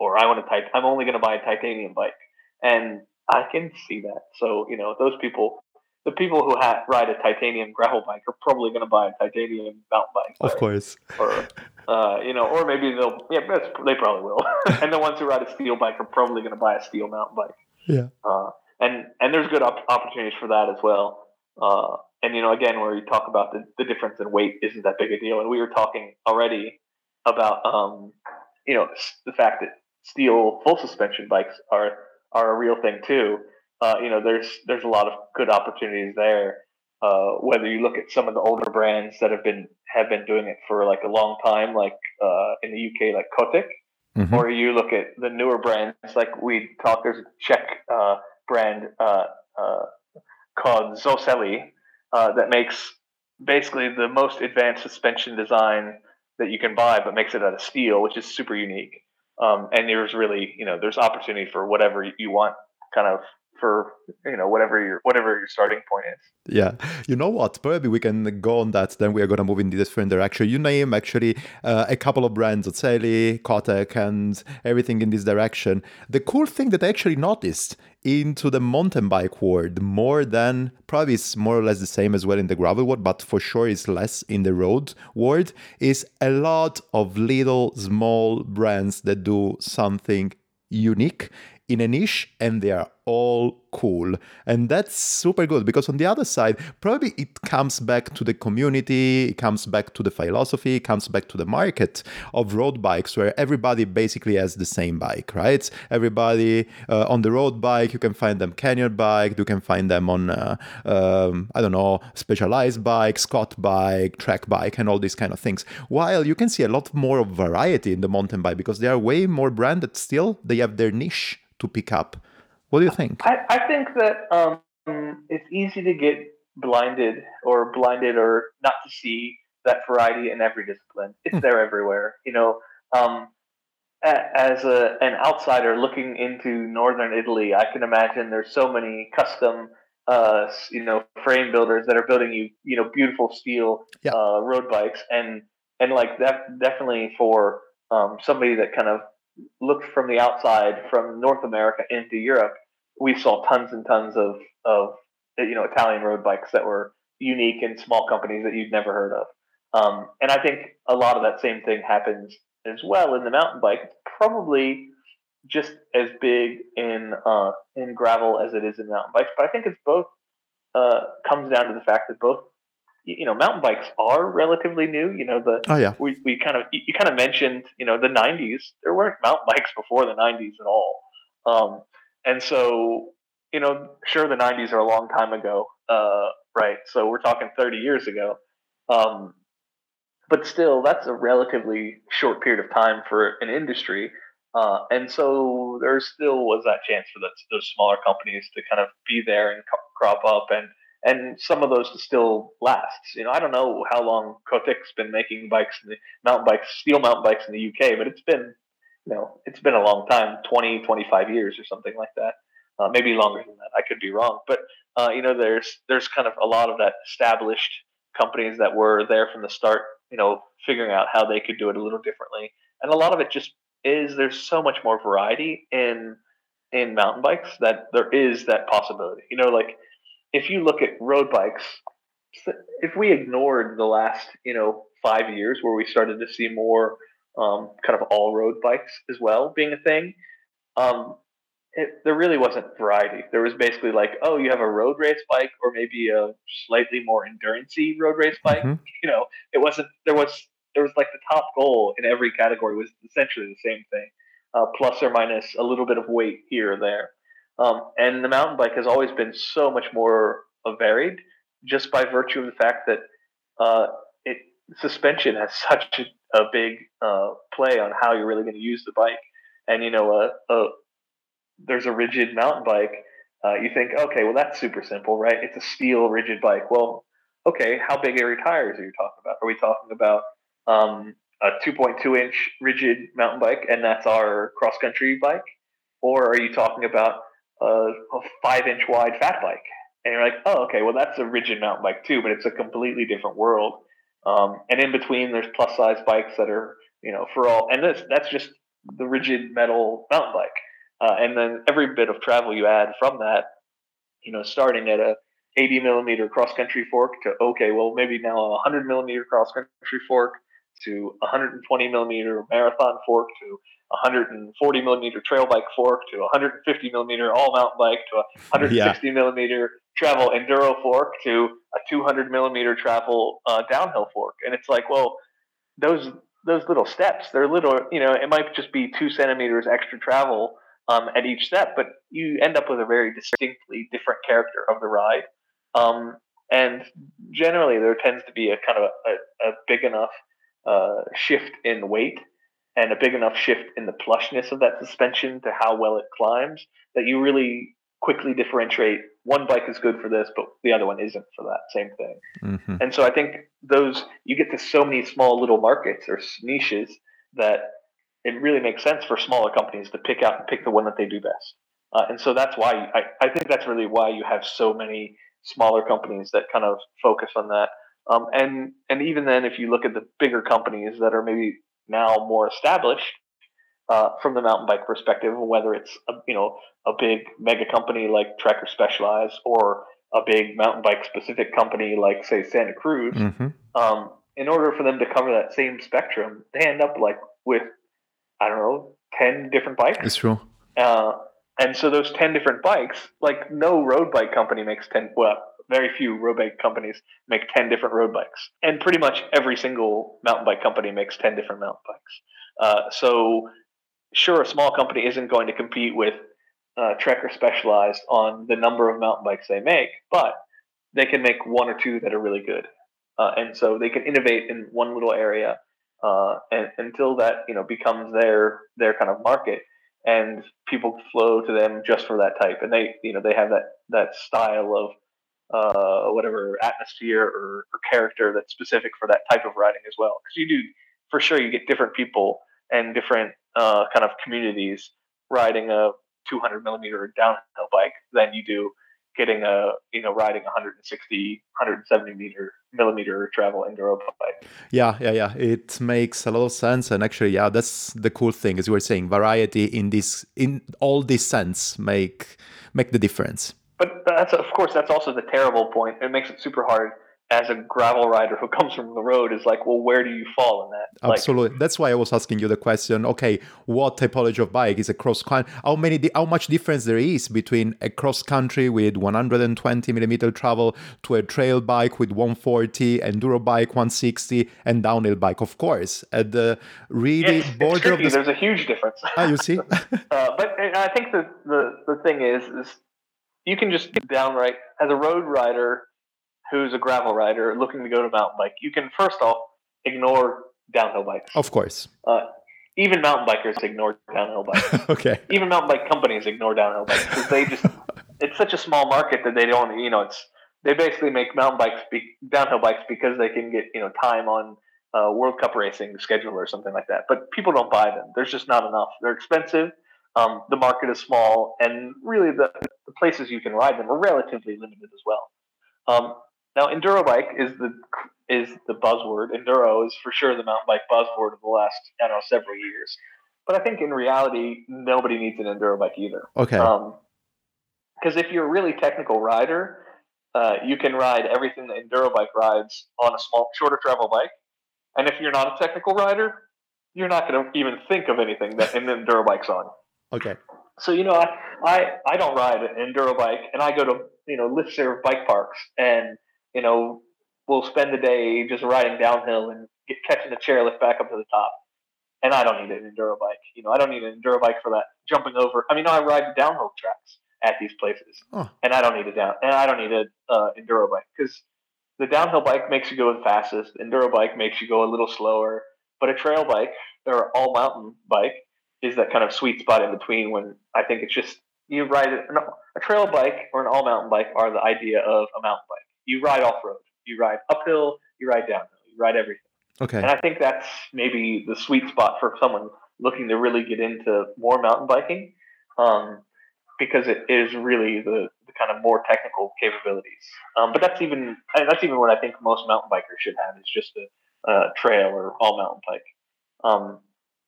or i want a tit- i'm only going to buy a titanium bike. And i can see that. So you know those people the people who ha- ride a titanium gravel bike are probably going to buy a titanium mountain bike Of right? course. or uh, you know, or maybe they'll yeah, they probably will. and the ones who ride a steel bike are probably going to buy a steel mountain bike. Yeah. Uh, and and there's good op- opportunities for that as well. Uh, and you know, again, where you talk about the, the difference in weight isn't that big a deal. And we were talking already about um, you know the fact that steel full suspension bikes are are a real thing too. Uh, you know, there's there's a lot of good opportunities there. Uh, whether you look at some of the older brands that have been have been doing it for like a long time, like uh, in the UK, like Cotic, Mhm. or you look at the newer brands, like we talked. There's a Czech uh, brand uh, uh, called Zoseli uh, that makes basically the most advanced suspension design that you can buy, but makes it out of steel, which is super unique. Um, and there's really, you know, there's opportunity for whatever you want, kind of for you know whatever your whatever your starting point is. Yeah, you know what? Probably we can go on that. Then we are gonna move in this different direction. You name actually uh, a couple of brands, Otseli, Kotek, and everything in this direction. The cool thing that I actually noticed into the mountain bike world more than probably it's more or less the same as well in the gravel world, but for sure is less in the road world. Is a lot of little small brands that do something unique in a niche and they are all cool. And that's super good because on the other side probably it comes back to the community it comes back to the philosophy it comes back to the market of road bikes where everybody basically has the same bike right? Everybody uh, on the road bike you can find them canyon bike you can find them on uh, um, i don't know specialized bike scott bike Trek bike and all these kind of things. While you can see a lot more of variety in the mountain bike because they are way more branded still they have their niche to pick up what do you think I, I think that um, it's easy to get blinded or blinded or not to see that variety in every discipline. It's there everywhere. You know, um, as a, an outsider looking into northern Italy, I can imagine there's so many custom, uh, you know, frame builders that are building you, you know, beautiful steel Yeah. uh, road bikes, and and like that definitely for um, somebody that kind of looked from the outside from North America into Europe, we saw tons and tons of of you know Italian road bikes that were unique and small companies that you'd never heard of. Um, and I think a lot of that same thing happens as well in the mountain bike. It's probably just as big in uh, in gravel as it is in mountain bikes, but I think it's both uh, comes down to the fact that both you know mountain bikes are relatively new. You know the oh yeah we, we kind of you you kind of mentioned you know the 90s there weren't mountain bikes before the 90s at all um, and so you know sure the 90s are a long time ago uh, right? So we're talking 30 years ago. Um, but still that's a relatively short period of time for an industry. Uh, and so there still was that chance for those, those smaller companies to kind of be there and co- crop up. And and some of those still last. You know, I don't know how long Cotic's been making bikes, mountain bikes, steel mountain bikes in the UK, but it's been, you know, it's been a long time 20, 25 years or something like that. Uh, maybe longer than that. I could be wrong, but uh, you know, there's there's kind of a lot of that established companies that were there from the start. You know, figuring out how they could do it a little differently, and a lot of it just is there's so much more variety in in mountain bikes that there is that possibility. You know, like if you look at road bikes, if we ignored the last you know five years where we started to see more um, kind of all road bikes as well being a thing, um, it, there really wasn't variety. There was basically like, oh, you have a road race bike or maybe a slightly more endurancey road race bike. Mhm. You know, it wasn't. There was there was like the top goal in every category was essentially the same thing, uh, plus or minus a little bit of weight here or there. Um, and the mountain bike has always been so much more varied, just by virtue of the fact that uh, it suspension has such a, a big uh, play on how you're really going to use the bike. And you know, a, a there's a rigid mountain bike. Uh, you think, okay, well that's super simple, right? It's a steel rigid bike. Well, okay, how big are your tires? Are you talking about? Are we talking about um, a 2.2 inch rigid mountain bike, and that's our cross country bike, or are you talking about a, a five inch wide fat bike? And you're like, oh, okay, well that's a rigid mountain bike too, but it's a completely different world. Um, and in between, there's plus size bikes that are, you know, for all, and this that's just the rigid metal mountain bike. Uh, and then every bit of travel you add from that, you know, starting at a 80 millimeter cross country fork to okay, well maybe now a 100 millimeter cross country fork to 120 millimeter marathon fork to 140 millimeter trail bike fork to 150 millimeter all mountain bike to a 160 millimeter travel enduro fork to a 200 millimeter travel uh, downhill fork, and it's like, well, those those little steps, they're little, you know, it might just be two centimeters extra travel um, at each step, but you end up with a very distinctly different character of the ride. Um, and generally, there tends to be a kind of a, a, a big enough uh, shift in weight and a big enough shift in the plushness of that suspension to how well it climbs that you really quickly differentiate one bike is good for this, but the other one isn't for that same thing. Mhm. And so I think those you get to so many small little markets or niches that it really makes sense for smaller companies to pick out and pick the one that they do best. Uh, and so that's why I, I think that's really why you have so many smaller companies that kind of focus on that. Um, and and even then, if you look at the bigger companies that are maybe now more established uh, from the mountain bike perspective, whether it's a, you know a big mega company like Trek or Specialized or a big mountain bike specific company like say Santa Cruz, Mhm. um, in order for them to cover that same spectrum, they end up like with I don't know ten different bikes. It's true. Uh, and so those 10 different bikes, like no road bike company makes 10, well, very few road bike companies make 10 different road bikes. And pretty much every single mountain bike company makes 10 different mountain bikes. Uh, so sure, a small company isn't going to compete with uh, Trek or Specialized on the number of mountain bikes they make, but they can make one or two that are really good. Uh, and so they can innovate in one little area uh, and, until that you know becomes their their kind of market and people flow to them just for that type and they you know they have that that style of uh, whatever atmosphere or, or character that's specific for that type of riding as well because you do for sure you get different people and different uh, kind of communities riding a 200 millimeter downhill bike than you do getting a you know riding 160 170 meter millimeter travel enduro bike Yeah, yeah, yeah. It makes a lot of sense, and actually, yeah, that's the cool thing, as you were saying. Variety in this, in all this sense, make make the difference. But that's of course that's also the terrible point. It makes it super hard as a gravel rider who comes from the road is like, well, where do you fall in that? Like, Absolutely. That's why I was asking you the question. Okay, what typology of bike is a cross country? How many? How much difference there is between a cross country with 120 millimeter travel to a trail bike with 140, enduro bike 160, and downhill bike, of course, at the really it's, it's border of tricky. the. There's a huge difference. Ah, you see? uh, but I think the, the the thing is is you can just downright as a road rider who's a gravel rider looking to go to mountain bike, you can first off ignore downhill bikes. of course. Uh, even mountain bikers ignore downhill bikes. okay. even mountain bike companies ignore downhill bikes because they just it's such a small market that they don't you know it's they basically make mountain bikes be, downhill bikes because they can get you know time on uh, World Cup racing schedule or something like that. But people don't buy them. There's just not enough. They're expensive. Um, the market is small, and really the, the places you can ride them are relatively limited as well. Um, now, enduro bike is the is the buzzword. Enduro is for sure the mountain bike buzzword of the last I don't know several years. but I think in reality, nobody needs an enduro bike either. Okay. Because if you're a really technical rider, uh, you can ride everything the enduro bike rides on a small, shorter travel bike. And if you're not a technical rider, you're not going to even think of anything that an enduro bike's on. okay. So you know, I, I I don't ride an enduro bike, and I go to you know lift serve bike parks, and you know we'll spend the day just riding downhill and get, catching a chairlift back up to the top. And I don't need an enduro bike. You know, I don't need an enduro bike for that jumping over. I mean, I ride downhill tracks at these places, Oh. and I don't need a down and I don't need a uh, enduro bike because the downhill bike makes you go the fastest. Enduro bike makes you go a little slower, but a trail bike or all mountain bike is that kind of sweet spot in between when I think it's just you ride it. A trail bike or an all mountain bike are the idea of a mountain bike. You ride off road, you ride uphill, you ride downhill, you ride everything. Okay. And I think that's maybe the sweet spot for someone looking to really get into more mountain biking, um, because it is really the, the kind of more technical capabilities. Um, but that's even that's even what I think most mountain bikers should have is just a, a trail or all mountain bike. Um,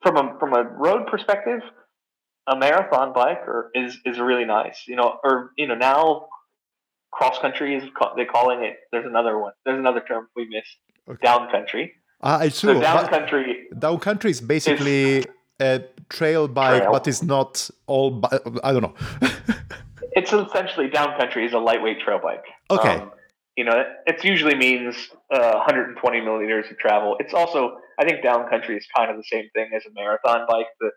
from a from a road perspective, a marathon bike or is is really nice. You know, or you know now cross country is they're calling it. There's another one. There's another term we missed. Okay. Down country. Ah, it's So down country down country is basically a trail bike, Trail. but it's not all. Bi- I don't know. it's essentially down country is a lightweight trail bike. Okay. Um, you know, it, it usually means uh, 120 milliliters of travel. It's also, I think, down country is kind of the same thing as a marathon bike. The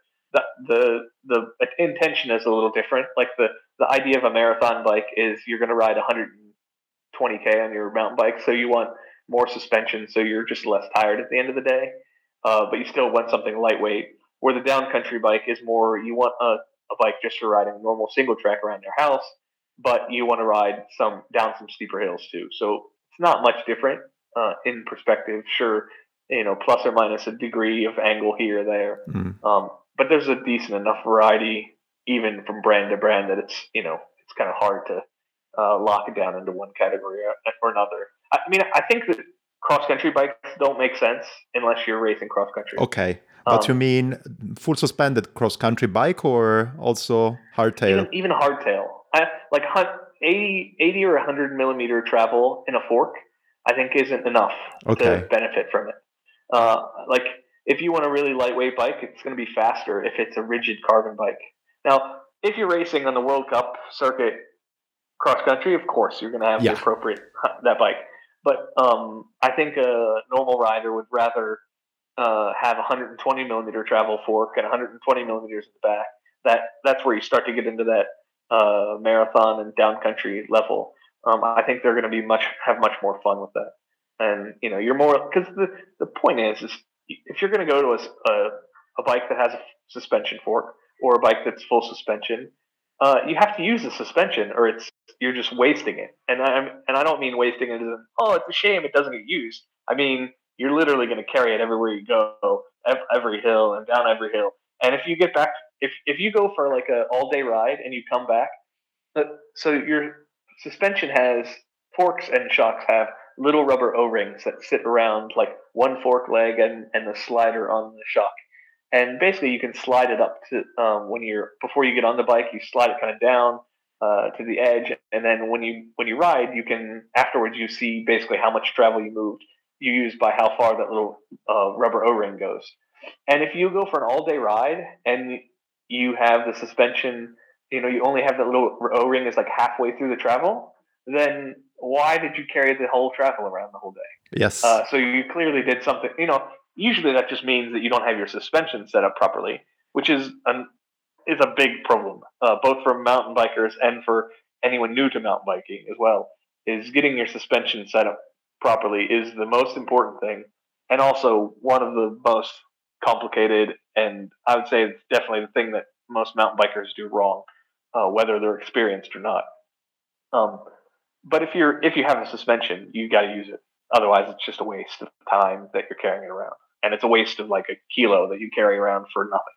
the the, the intention is a little different. Like the the idea of a marathon bike is you're going to ride 120k on your mountain bike, so you want more suspension, so you're just less tired at the end of the day. Uh, but you still want something lightweight. Where the down country bike is more, you want a, a bike just for riding normal single track around your house, but you want to ride some down some steeper hills too. So it's not much different uh, in perspective. Sure, you know, plus or minus a degree of angle here or there, Mm. um, but there's a decent enough variety even from brand to brand that it's you know it's kind of hard to uh, lock it down into one category or, another. I mean, I think that cross country bikes don't make sense unless you're racing cross country. Okay. But Um, you mean full suspended cross country bike or also hardtail? even, even hardtail. I, like hun- 80, 80 or 100 millimeter travel in a fork, I think isn't enough Okay. to benefit from it. Uh, like if you want a really lightweight bike, it's going to be faster if it's a rigid carbon bike. Now, if you're racing on the World Cup circuit cross country, of course you're going to have Yeah. the appropriate that bike. But um, I think a normal rider would rather uh, have 120 millimeter travel fork and 120 millimeters in the back. That that's where you start to get into that uh, marathon and down country level. Um, I think they're going to be much have much more fun with that. And you know, you're more because the the point is is if you're going to go to a a bike that has a suspension fork or a bike that's full suspension, uh, you have to use the suspension or it's you're just wasting it. And I'm and I don't mean wasting it as in, oh it's a shame it doesn't get used. I mean you're literally going to carry it everywhere you go, every hill and down every hill. And if you get back, if if you go for like a all day ride and you come back, uh, so your suspension has forks and shocks have little rubber O rings that sit around like one fork leg and and the slider on the shock. And basically, you can slide it up to um, when you're before you get on the bike. You slide it kind of down uh, to the edge, and then when you when you ride, you can afterwards you see basically how much travel you moved. You use by how far that little uh, rubber O ring goes. And if you go for an all day ride and you have the suspension, you know, you only have that little O ring is like halfway through the travel, then why did you carry the whole travel around the whole day? Yes. Uh, so you clearly did something. You know, usually that just means that you don't have your suspension set up properly, which is an is a big problem, uh, both for mountain bikers and for anyone new to mountain biking as well. Is getting your suspension set up properly is the most important thing, and also one of the most complicated. And I would say it's definitely the thing that most mountain bikers do wrong, uh, whether they're experienced or not. Um, but if you're if you have a suspension, you got to use it. Otherwise, it's just a waste of time that you're carrying it around, and it's a waste of like a kilo that you carry around for nothing.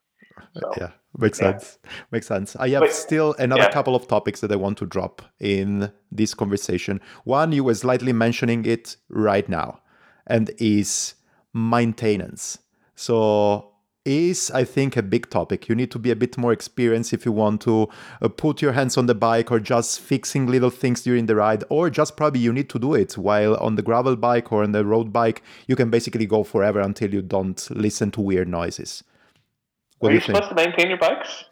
So, yeah, makes yeah. sense. Makes sense. I have But- still another yeah. couple of topics that I want to drop in this conversation. One, you were slightly mentioning it right now, and is maintenance. So is, I think, a big topic. You need to be a bit more experienced if you want to uh, put your hands on the bike or just fixing little things during the ride, or just probably you need to do it while on the gravel bike or on the road bike. You can basically go forever until you don't listen to weird noises. What Are you, you supposed to maintain your bikes?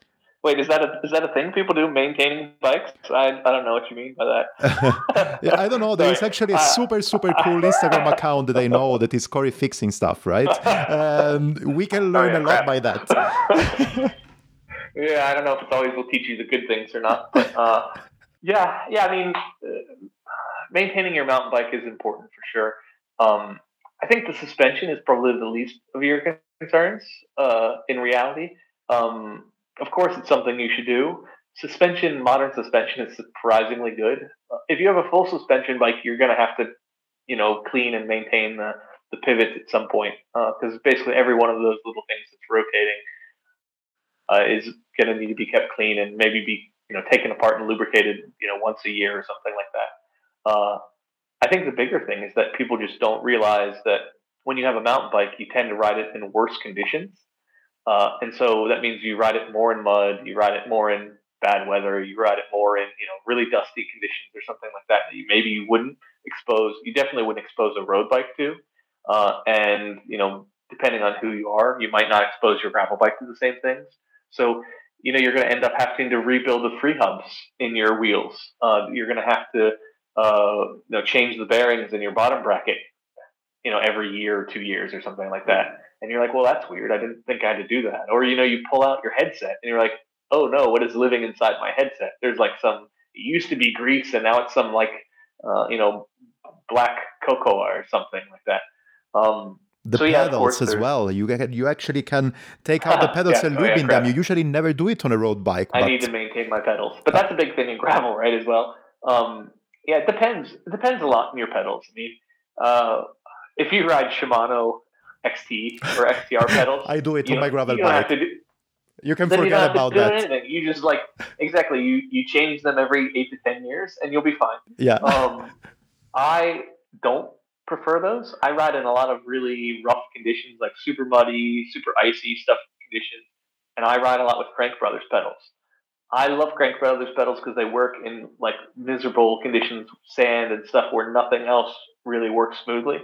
Wait, is that a is that a thing people do maintaining bikes? I, I don't know what you mean by that. yeah, I don't know. There's actually a uh, super super cool Instagram account that I know that is Corey fixing stuff, right? Um, we can learn oh, yeah, a lot by that. yeah, I don't know if it's always will teach you the good things or not, but uh, yeah, yeah. I mean, uh, maintaining your mountain bike is important for sure. Um, I think the suspension is probably the least of your concerns uh, in reality. Um, of course, it's something you should do. Suspension, modern suspension is surprisingly good. Uh, if you have a full suspension bike, you're going to have to, you know, clean and maintain the, the pivots at some point because uh, basically every one of those little things that's rotating uh, is going to need to be kept clean and maybe be, you know, taken apart and lubricated, you know, once a year or something like that. Uh, I think the bigger thing is that people just don't realize that when you have a mountain bike, you tend to ride it in worse conditions uh, and so that means you ride it more in mud, you ride it more in bad weather, you ride it more in you know really dusty conditions or something like that that you maybe you wouldn't expose. You definitely wouldn't expose a road bike to. Uh, and you know, depending on who you are, you might not expose your gravel bike to the same things. So you know, you're going to end up having to rebuild the free hubs in your wheels. Uh, you're going to have to uh, you know change the bearings in your bottom bracket, you know, every year or two years or something like that and you're like, well, that's weird. I didn't think I had to do that. Or you know, you pull out your headset and you're like, oh no, what is living inside my headset? There's like some. It used to be grease, and now it's some like uh, you know black cocoa or something like that. Um, the so, pedals as well. You get, you actually can take out the pedals yeah, and lube oh, yeah, them. You usually never do it on a road bike. I need to maintain my pedals, but that's a big thing in gravel, right? As well. Um, yeah, it depends. It depends a lot on your pedals. I mean, uh, if you ride Shimano XT or XTR pedals. I do it on my gravel bike. Do, you can forget you about that. Anything. You just like exactly you you change them every eight to ten years, and you'll be fine. Yeah. Um, I don't prefer those. I ride in a lot of really rough conditions, like super muddy, super icy stuff conditions, and I ride a lot with Crank Brothers pedals. I love Crank Brothers pedals because they work in like miserable conditions, sand and stuff where nothing else really works smoothly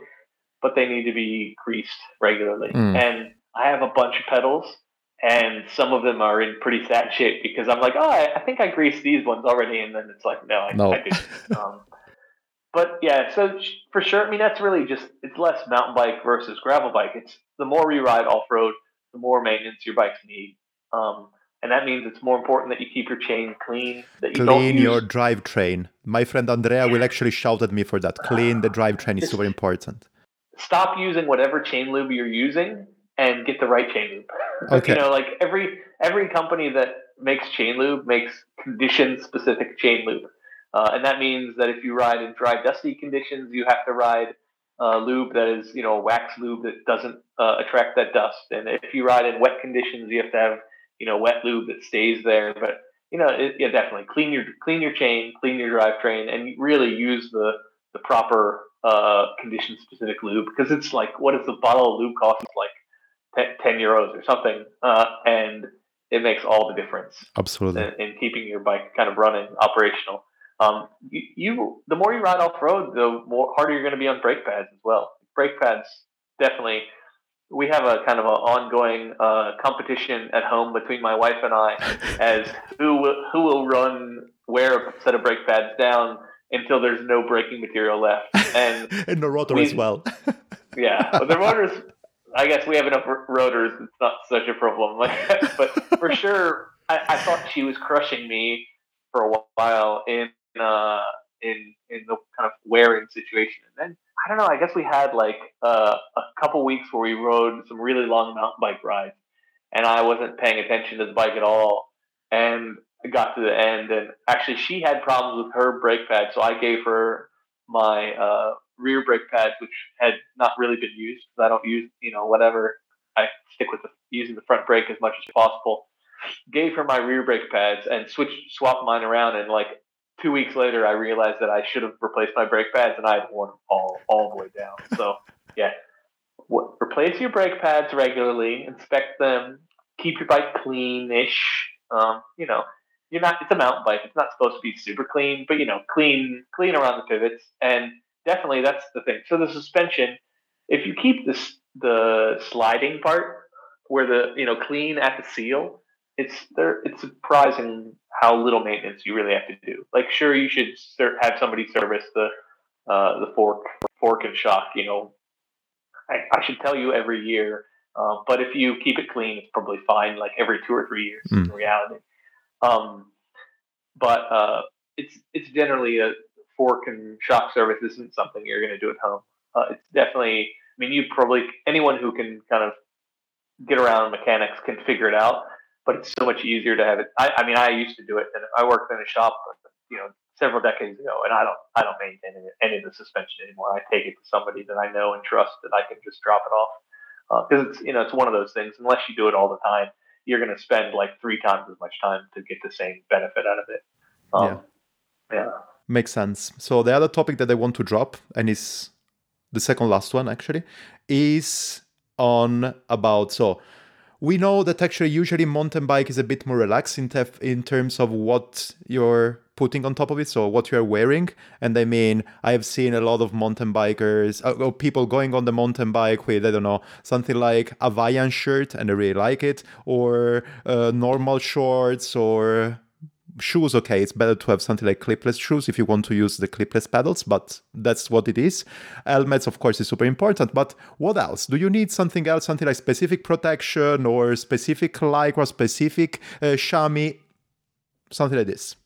but they need to be greased regularly. Mm. And I have a bunch of pedals, and some of them are in pretty sad shape because I'm like, oh, I, I think I greased these ones already, and then it's like, no, I, no. I didn't. um, but yeah, so for sure, I mean that's really just it's less mountain bike versus gravel bike. It's the more you ride off road, the more maintenance your bikes need. Um, and that means it's more important that you keep your chain clean. That you clean your drivetrain. My friend Andrea will actually shout at me for that. Clean the drivetrain is super important stop using whatever chain lube you're using and get the right chain lube. Okay. you know, like every every company that makes chain lube makes condition specific chain lube. Uh, and that means that if you ride in dry, dusty conditions, you have to ride uh, lube that is, you know, wax lube that doesn't uh, attract that dust. And if you ride in wet conditions, you have to have, you know, wet lube that stays there. But you know, it, yeah, definitely clean your clean your chain, clean your drivetrain, and really use the the proper uh, condition specific lube because it's like what does the bottle of lube cost? It's like 10, euros or something, uh, and it makes all the difference. Absolutely, in, in keeping your bike kind of running, operational. Um, you, you, the more you ride off road, the more harder you're going to be on brake pads as well. Brake pads definitely. We have a kind of an ongoing uh, competition at home between my wife and I as who will, who will run wear a set of brake pads down until there's no braking material left, and and the rotor we, as well. yeah, but the rotors. I guess we have enough rotors. It's not such a problem. but for sure, I, I, thought she was crushing me for a while in uh, in in the kind of wearing situation, and then I don't know. I guess we had like uh, a couple weeks where we rode some really long mountain bike rides, and I wasn't paying attention to the bike at all, and got to the end, and actually she had problems with her brake pad, so I gave her my uh, rear brake pads, which had not really been used because I don't use, you know, whatever. I stick with the, using the front brake as much as possible. Gave her my rear brake pads and switched, swapped mine around, and like two weeks later, I realized that I should have replaced my brake pads, and I had worn them all all the way down. So yeah, what, replace your brake pads regularly, inspect them, keep your bike clean-ish. Um, you know, you're not. It's a mountain bike. It's not supposed to be super clean, but you know, clean, clean around the pivots, and definitely that's the thing. So the suspension, if you keep this the sliding part where the you know clean at the seal, it's there. It's surprising how little maintenance you really have to do. Like, sure, you should have somebody service the uh, the fork, fork and shock. You know, I, I should tell you every year. Uh, but if you keep it clean, it's probably fine. Like every two or three years mm. in reality. Um, but uh, it's it's generally a fork and shock service isn't something you're going to do at home. Uh, it's definitely. I mean, you probably anyone who can kind of get around mechanics can figure it out. But it's so much easier to have it. I, I mean, I used to do it, and I worked in a shop, you know, several decades ago, and I don't I don't maintain any, of the suspension anymore. I take it to somebody that I know and trust that I can just drop it off because uh, it's you know it's one of those things. Unless you do it all the time, you're going to spend like three times as much time to get the same benefit out of it. Um, yeah. Yeah. Makes sense. So the other topic that I want to drop, and is the second last one actually, is on about so we know that actually usually mountain bike is a bit more relaxed in, tef- in terms of what you're putting on top of it so what you're wearing and i mean i have seen a lot of mountain bikers uh, or people going on the mountain bike with i don't know something like a Hawaiian shirt and i really like it or uh, normal shorts or shoes, okay, it's better to have something like clipless shoes if you want to use the clipless pedals, but that's what it is. Helmets, of course, is super important, but what else? Do you need something else, something like specific protection or specific lycra, specific uh, chamois, something like this?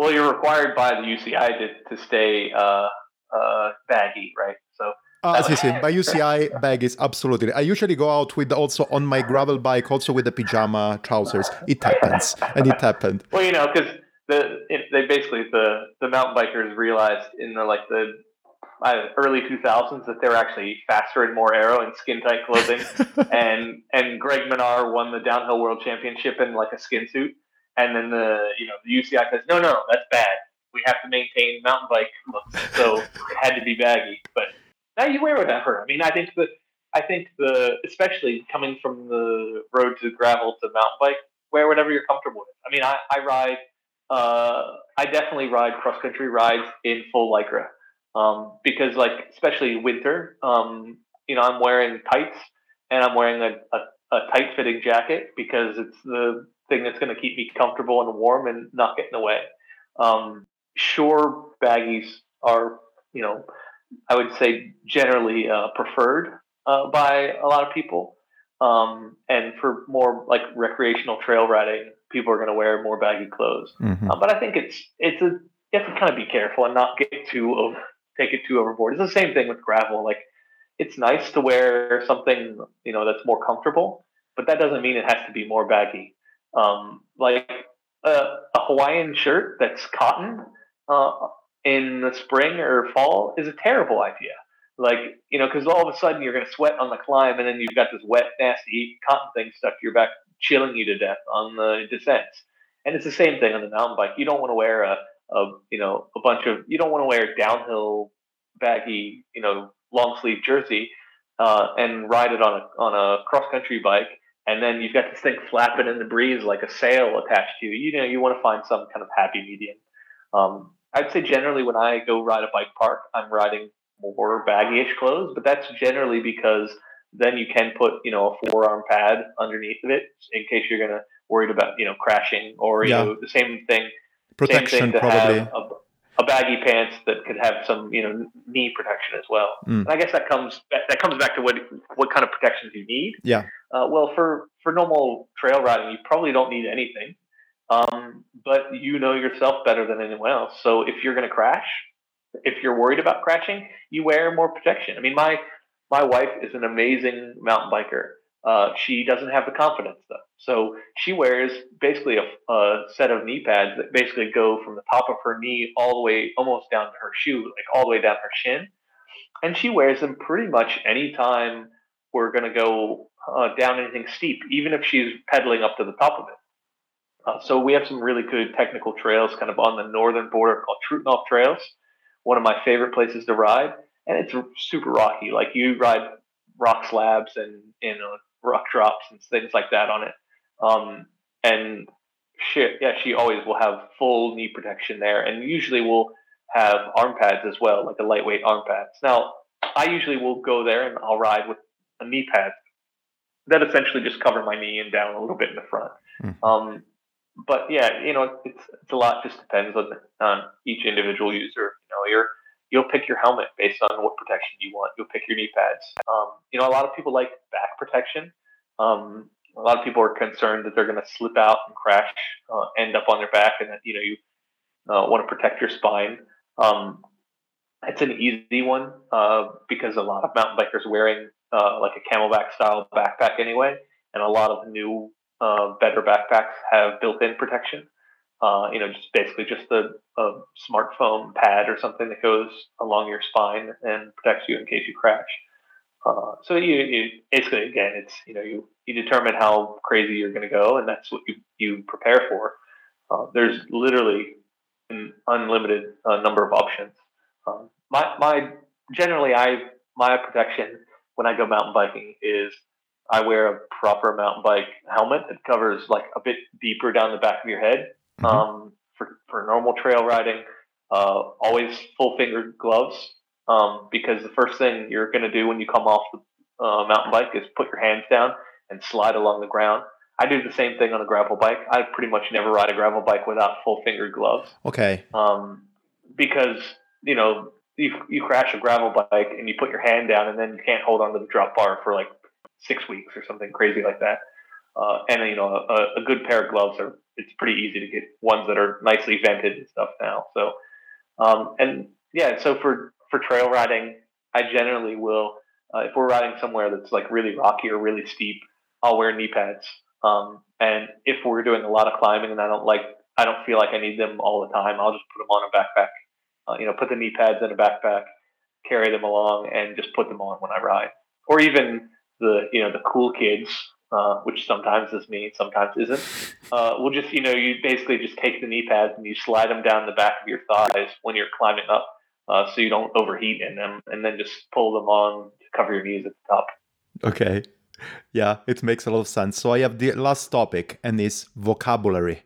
Well, you're required by the UCI to, to stay uh, uh, baggy, right? So uh, see, see. My UCI bag is absolutely. I usually go out with also on my gravel bike, also with the pajama trousers. It happens, and it happened. Well, you know, because the it, they basically the the mountain bikers realized in the like the uh, early 2000s that they were actually faster and more aero in skin tight clothing, and and Greg Minnaar won the downhill world championship in like a skin suit, and then the you know the UCI says no no that's bad. We have to maintain mountain bike looks, so it had to be baggy, but now you wear whatever. I mean, I think that I think the especially coming from the road to gravel to mountain bike, wear whatever you're comfortable with. I mean, I, I ride. Uh, I definitely ride cross country rides in full lycra um, because, like, especially winter. Um, you know, I'm wearing tights and I'm wearing a, a, a tight fitting jacket because it's the thing that's going to keep me comfortable and warm and not get in the way. Um, sure, baggies are you know I would say generally uh, preferred uh, by a lot of people. Um, and for more like recreational trail riding, people are going to wear more baggy clothes. Mm-hmm. Uh, but I think it's it's a you have to kind of be careful and not get too over, take it too overboard. It's the same thing with gravel. Like it's nice to wear something you know that's more comfortable, but that doesn't mean it has to be more baggy. Um, like a, a Hawaiian shirt that's cotton. Uh, in the spring or fall is a terrible idea. Like, you know, because all of a sudden you're going to sweat on the climb and then you've got this wet, nasty cotton thing stuck to your back, chilling you to death on the descents. And it's the same thing on the mountain bike. You don't want to wear a, a you know, a bunch of, you don't want to wear downhill baggy, you know, long sleeve jersey uh, and ride it on a, on a cross country bike. And then you've got this thing flapping in the breeze like a sail attached to you. You know, you want to find some kind of happy medium. Um, I'd say generally when I go ride a bike park, I'm riding more baggyish clothes, but that's generally because then you can put, you know, a forearm pad underneath of it in case you're going to worried about, you know, crashing or, you yeah. know, the same thing. Protection same thing probably. A, a, baggy pants that could have some, you know, knee protection as well. Mm. And I guess that comes that, comes back to what what kind of protections you need. Yeah. Uh, well, for for normal trail riding, you probably don't need anything. Um, but you know yourself better than anyone else. So if you're going to crash, if you're worried about crashing, you wear more protection. I mean, my my wife is an amazing mountain biker. Uh, she doesn't have the confidence though, so she wears basically a, a, set of knee pads that basically go from the top of her knee all the way almost down to her shoe, like all the way down her shin, and she wears them pretty much anytime we're going to go uh, down anything steep, even if she's pedaling up to the top of it. Uh, so we have some really good technical trails kind of on the northern border called Trutnov Trails, one of my favorite places to ride. And it's super rocky. Like you ride rock slabs and you know rock drops and things like that on it. Um, and she, yeah, she always will have full knee protection there, and usually will have arm pads as well, like a lightweight arm pads. Now, I usually will go there and I'll ride with a knee pad that essentially just cover my knee and down a little bit in the front. Mm. Um, but yeah, you know, it's it's a lot. Just depends on on each individual user. You know, you're you'll pick your helmet based on what protection you want. You'll pick your knee pads. Um, you know, a lot of people like back protection. Um, a lot of people are concerned that they're going to slip out and crash, uh, end up on their back, and that you know you uh, want to protect your spine. Um, it's an easy one uh, because a lot of mountain bikers wearing uh, like a CamelBak style backpack anyway, and a lot of new uh, better backpacks have built-in protection. Uh, you know, just basically just a, a smartphone pad or something that goes along your spine and protects you in case you crash. Uh, so you, you, basically again, it's you know you you determine how crazy you're going to go, and that's what you you prepare for. Uh, there's literally an unlimited uh, number of options. Um, my my generally I my protection when I go mountain biking is I wear a proper mountain bike helmet that covers like a bit deeper down the back of your head. Mhm. Um, for for normal trail riding, uh, always full fingered gloves um, because the first thing you're going to do when you come off the uh, mountain bike is put your hands down and slide along the ground. I do the same thing on a gravel bike. I pretty much never ride a gravel bike without full fingered gloves Okay. um, because you know you you crash a gravel bike and you put your hand down and then you can't hold onto the drop bar for like six weeks or something crazy like that. Uh, and you know a, a good pair of gloves are it's pretty easy to get ones that are nicely vented and stuff now. So um, and yeah, so for for trail riding, I generally will uh, if we're riding somewhere that's like really rocky or really steep, I'll wear knee pads. Um, and if we're doing a lot of climbing and I don't like I don't feel like I need them all the time, I'll just put them on a backpack. Uh, you know, put the knee pads in a backpack, carry them along, and just put them on when I ride. Or even the you know the cool kids, uh, which sometimes is me, sometimes isn't. Uh, will just you know you basically just take the knee pads and you slide them down the back of your thighs when you're climbing up, uh, so you don't overheat in them, and then just pull them on to cover your knees at the top. Okay. Yeah, it makes a lot of sense. So I have the last topic, and is vocabulary.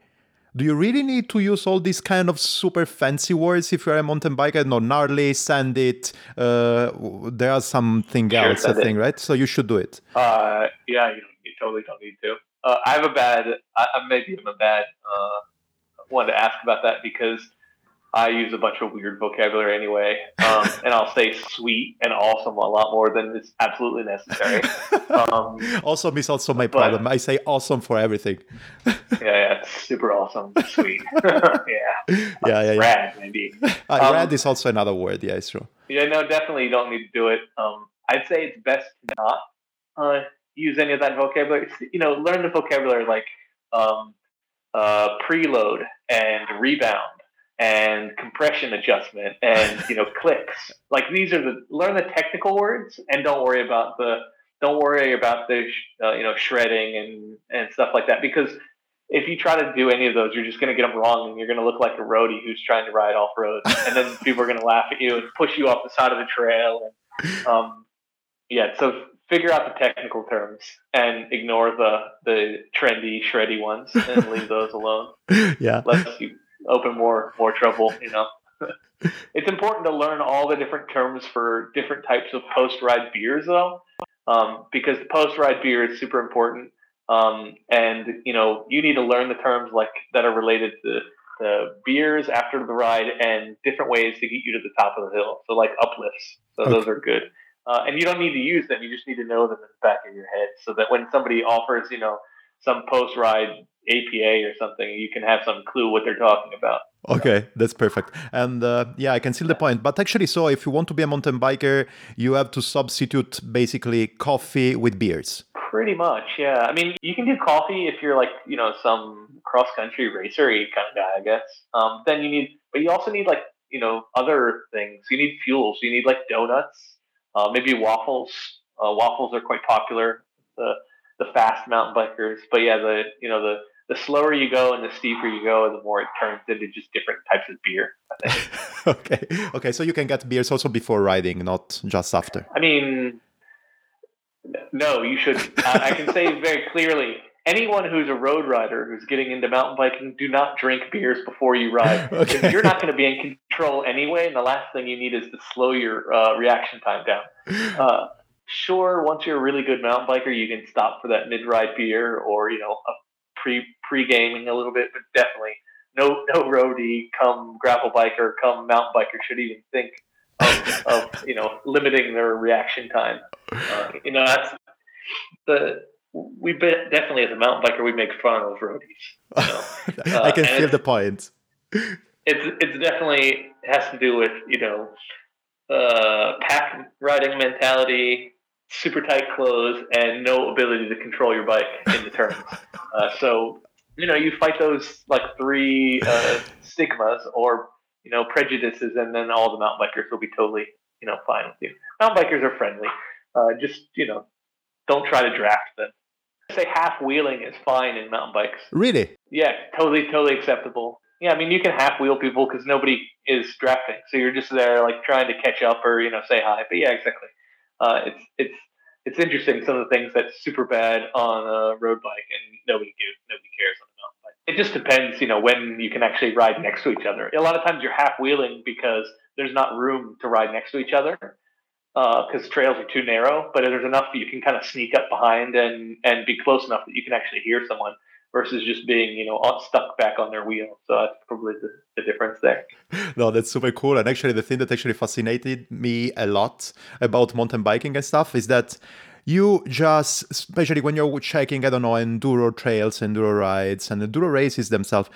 Do you really need to use all these kind of super fancy words if you're a mountain biker? No, gnarly, sand it. Uh, there are something Sure, else, I think, right? So you should do it. Uh, yeah, you totally don't need to. Uh, I have a bad, I, maybe I'm a bad uh, one to ask about that because I use a bunch of weird vocabulary anyway, um, and I'll say sweet and awesome a lot more than is absolutely necessary. Um, awesome is also my but- problem. I say awesome for everything. yeah, yeah, it's super awesome, sweet, yeah, Yeah, yeah, yeah. rad maybe. Uh, Um, rad is also another word. Yeah, it's true. Yeah, no, definitely you don't need to do it. Um, I'd say it's best not uh, use any of that vocabulary. You know, learn the vocabulary like um, uh, preload and rebound and compression adjustment and you know clicks. Like these are the learn the technical words and don't worry about the don't worry about the sh- uh, you know shredding and and stuff like that because if you try to do any of those, you're just going to get them wrong, and you're going to look like a roadie who's trying to ride off road, and then people are going to laugh at you and push you off the side of the trail. And, um, yeah, so figure out the technical terms and ignore the the trendy, shreddy ones, and leave those alone. yeah. Lest you open more more trouble. You know, it's important to learn all the different terms for different types of post ride beers, though, um, because post ride beer is super important. Um, and you know, you need to learn the terms like that are related to the beers after the ride and different ways to get you to the top of the hill. So like uplifts. So Okay. those are good. Uh, and you don't need to use them. You just need to know them in the back of your head so that when somebody offers, you know, some post ride APA or something, you can have some clue what they're talking about. Okay, that's perfect. And uh, yeah, I can see the point. But actually, so if you want to be a mountain biker, you have to substitute basically coffee with beers. Pretty much, yeah. I mean, you can do coffee if you're like, you know, some cross country racery kind of guy, I guess. Um, then you need, but you also need like, you know, other things. You need fuels. You need like donuts, uh, maybe waffles. Uh, waffles are quite popular. The the fast mountain bikers, but yeah, the you know the the slower you go and the steeper you go, the more it turns into just different types of beer. I think. okay, okay. So you can get beers also before riding, not just after. I mean, No, you should. I, I can say very clearly anyone who's a road rider who's getting into mountain biking, do not drink beers before you ride. okay. You're not going to be in control anyway, and the last thing you need is to slow your uh, reaction time down. Uh, sure, once you're a really good mountain biker, you can stop for that mid-ride beer or you know a pre pre gaming a little bit, but definitely no no roadie, come gravel biker, come mountain biker should even think of, of you know limiting their reaction time. Uh, you know that's the we definitely as a mountain biker we make fun of roadies. You know? uh, I can feel the point. It's it's definitely has to do with you know uh, pack riding mentality, super tight clothes, and no ability to control your bike in the turns. Uh, so you know you fight those like three uh, stigmas or you know prejudices, and then all the mountain bikers will be totally you know fine with you. Mountain bikers are friendly. Uh, just you know don't try to draft them say half wheeling is fine in mountain bikes. Really? Yeah, totally, totally acceptable. Yeah, I mean you can half wheel people because nobody is drafting, so you're just there like trying to catch up or you know say hi. But yeah, exactly. Uh, it's it's it's interesting some of the things that's super bad on a road bike and nobody gives nobody cares on a mountain bike. It just depends, you know, when you can actually ride next to each other. A lot of times you're half wheeling because there's not room to ride next to each other because uh, trails are too narrow, but there's enough that you can kind of sneak up behind and and be close enough that you can actually hear someone versus just being you know stuck back on their wheel. So that's probably the, the difference there. No, that's super cool. And actually, the thing that actually fascinated me a lot about mountain biking and stuff is that you just, especially when you're checking, I don't know, enduro trails, enduro rides, and enduro races themselves,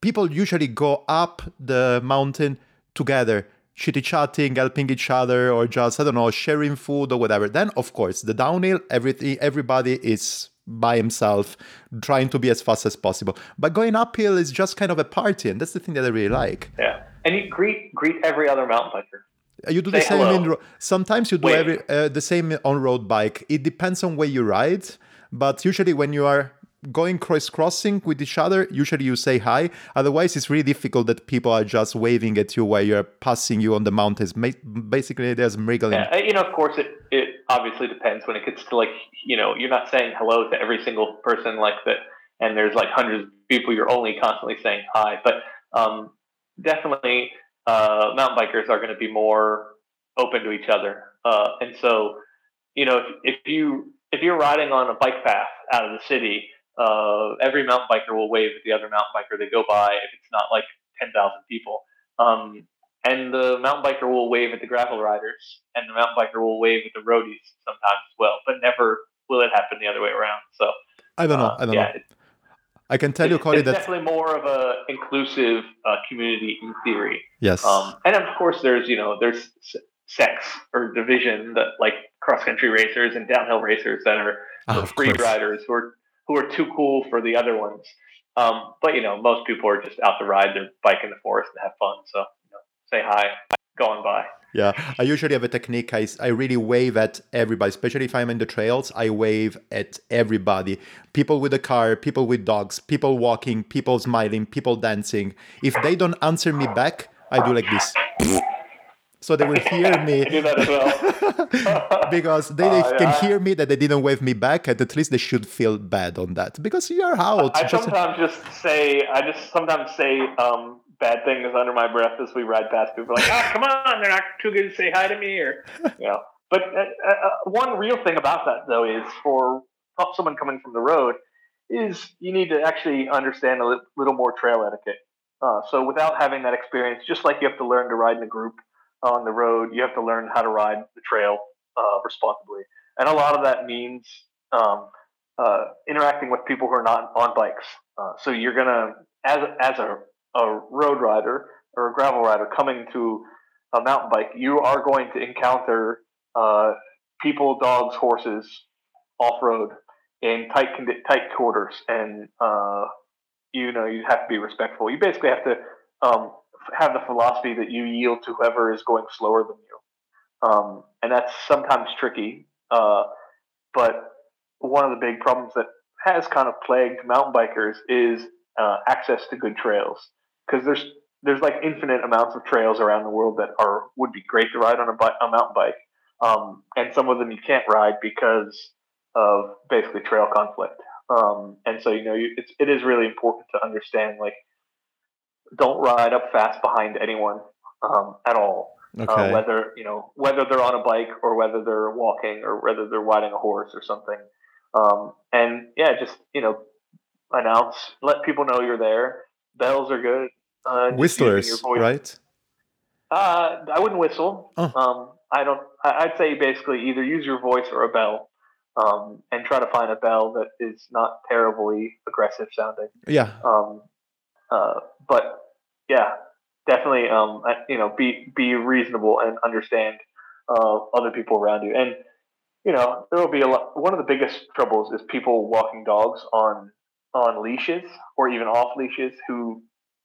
people usually go up the mountain together chitty chatting, helping each other, or just I don't know, sharing food or whatever. Then of course the downhill, everything everybody is by himself, trying to be as fast as possible. But going uphill is just kind of a party, and that's the thing that I really like. Yeah, and you greet greet every other mountain biker. You do Say the same hello. in. Sometimes you do every uh, the same on road bike. It depends on where you ride, but usually when you are going cross crossing with each other, usually you say hi. Otherwise, it's really difficult that people are just waving at you while you're passing you on the mountains. Basically, there's wriggling. Yeah, you know, of course, it, it obviously depends when it gets to like, you know, you're not saying hello to every single person like that. And there's like hundreds of people, you're only constantly saying hi. But um, definitely, uh, mountain bikers are going to be more open to each other. Uh, and so, you know, if, if you if you're riding on a bike path out of the city uh, every mountain biker will wave at the other mountain biker they go by if it's not like 10,000 people. Um, and the mountain biker will wave at the gravel riders, and the mountain biker will wave at the roadies sometimes as well, but never will it happen the other way around. So I don't know. Uh, I don't yeah, know. I can tell you, Cory, it's that definitely more of a inclusive uh, community in theory. Yes. Um, and of course, there's you know there's sex or division that like cross country racers and downhill racers that are oh, free riders who are who are too cool for the other ones. Um, but you know, most people are just out to ride their bike in the forest and have fun. So you know, say hi, go on by. Yeah, I usually have a technique. I, I really wave at everybody, especially if I'm in the trails. I wave at everybody people with a car, people with dogs, people walking, people smiling, people dancing. If they don't answer me back, I do like this so they will hear me. well. because they, they uh, can yeah. hear me that they didn't wave me back, and at least they should feel bad on that because you're out. I sometimes just say, I just sometimes say um, bad things under my breath as we ride past people. Like, oh, come on, they're not too good to say hi to me, or you know. But uh, uh, one real thing about that though is for someone coming from the road is you need to actually understand a little more trail etiquette. Uh, so without having that experience, just like you have to learn to ride in a group on the road, you have to learn how to ride the trail uh, responsibly. And a lot of that means um, uh, interacting with people who are not on bikes. Uh, so you're gonna, as as a, a road rider or a gravel rider coming to a mountain bike, you are going to encounter uh, people, dogs, horses off road in tight tight quarters, and uh, you know you have to be respectful. You basically have to um, have the philosophy that you yield to whoever is going slower than you, um, and that's sometimes tricky. Uh, but one of the big problems that has kind of plagued mountain bikers is uh, access to good trails because there's there's like infinite amounts of trails around the world that are would be great to ride on a, bi- a mountain bike. um, and some of them you can't ride because of basically trail conflict. Um, and so you know, you, it's, it is really important to understand like don't ride up fast behind anyone um, at all. Uh, Okay. Uh, whether you know whether they're on a bike or whether they're walking or whether they're riding a horse or something. Um, and yeah, just you know, announce, let people know you're there. Bells are good. Uh, just using your Whistlers, right? Uh, I wouldn't whistle. Oh. Um, I don't. I'd say basically either use your voice or a bell, um, and try to find a bell that is not terribly aggressive sounding. Yeah. Um, uh, but yeah, definitely. Um, you know, be be reasonable and understand uh, other people around you. And you know, there will be a lot. One of the biggest troubles is people walking dogs on on leashes or even off leashes who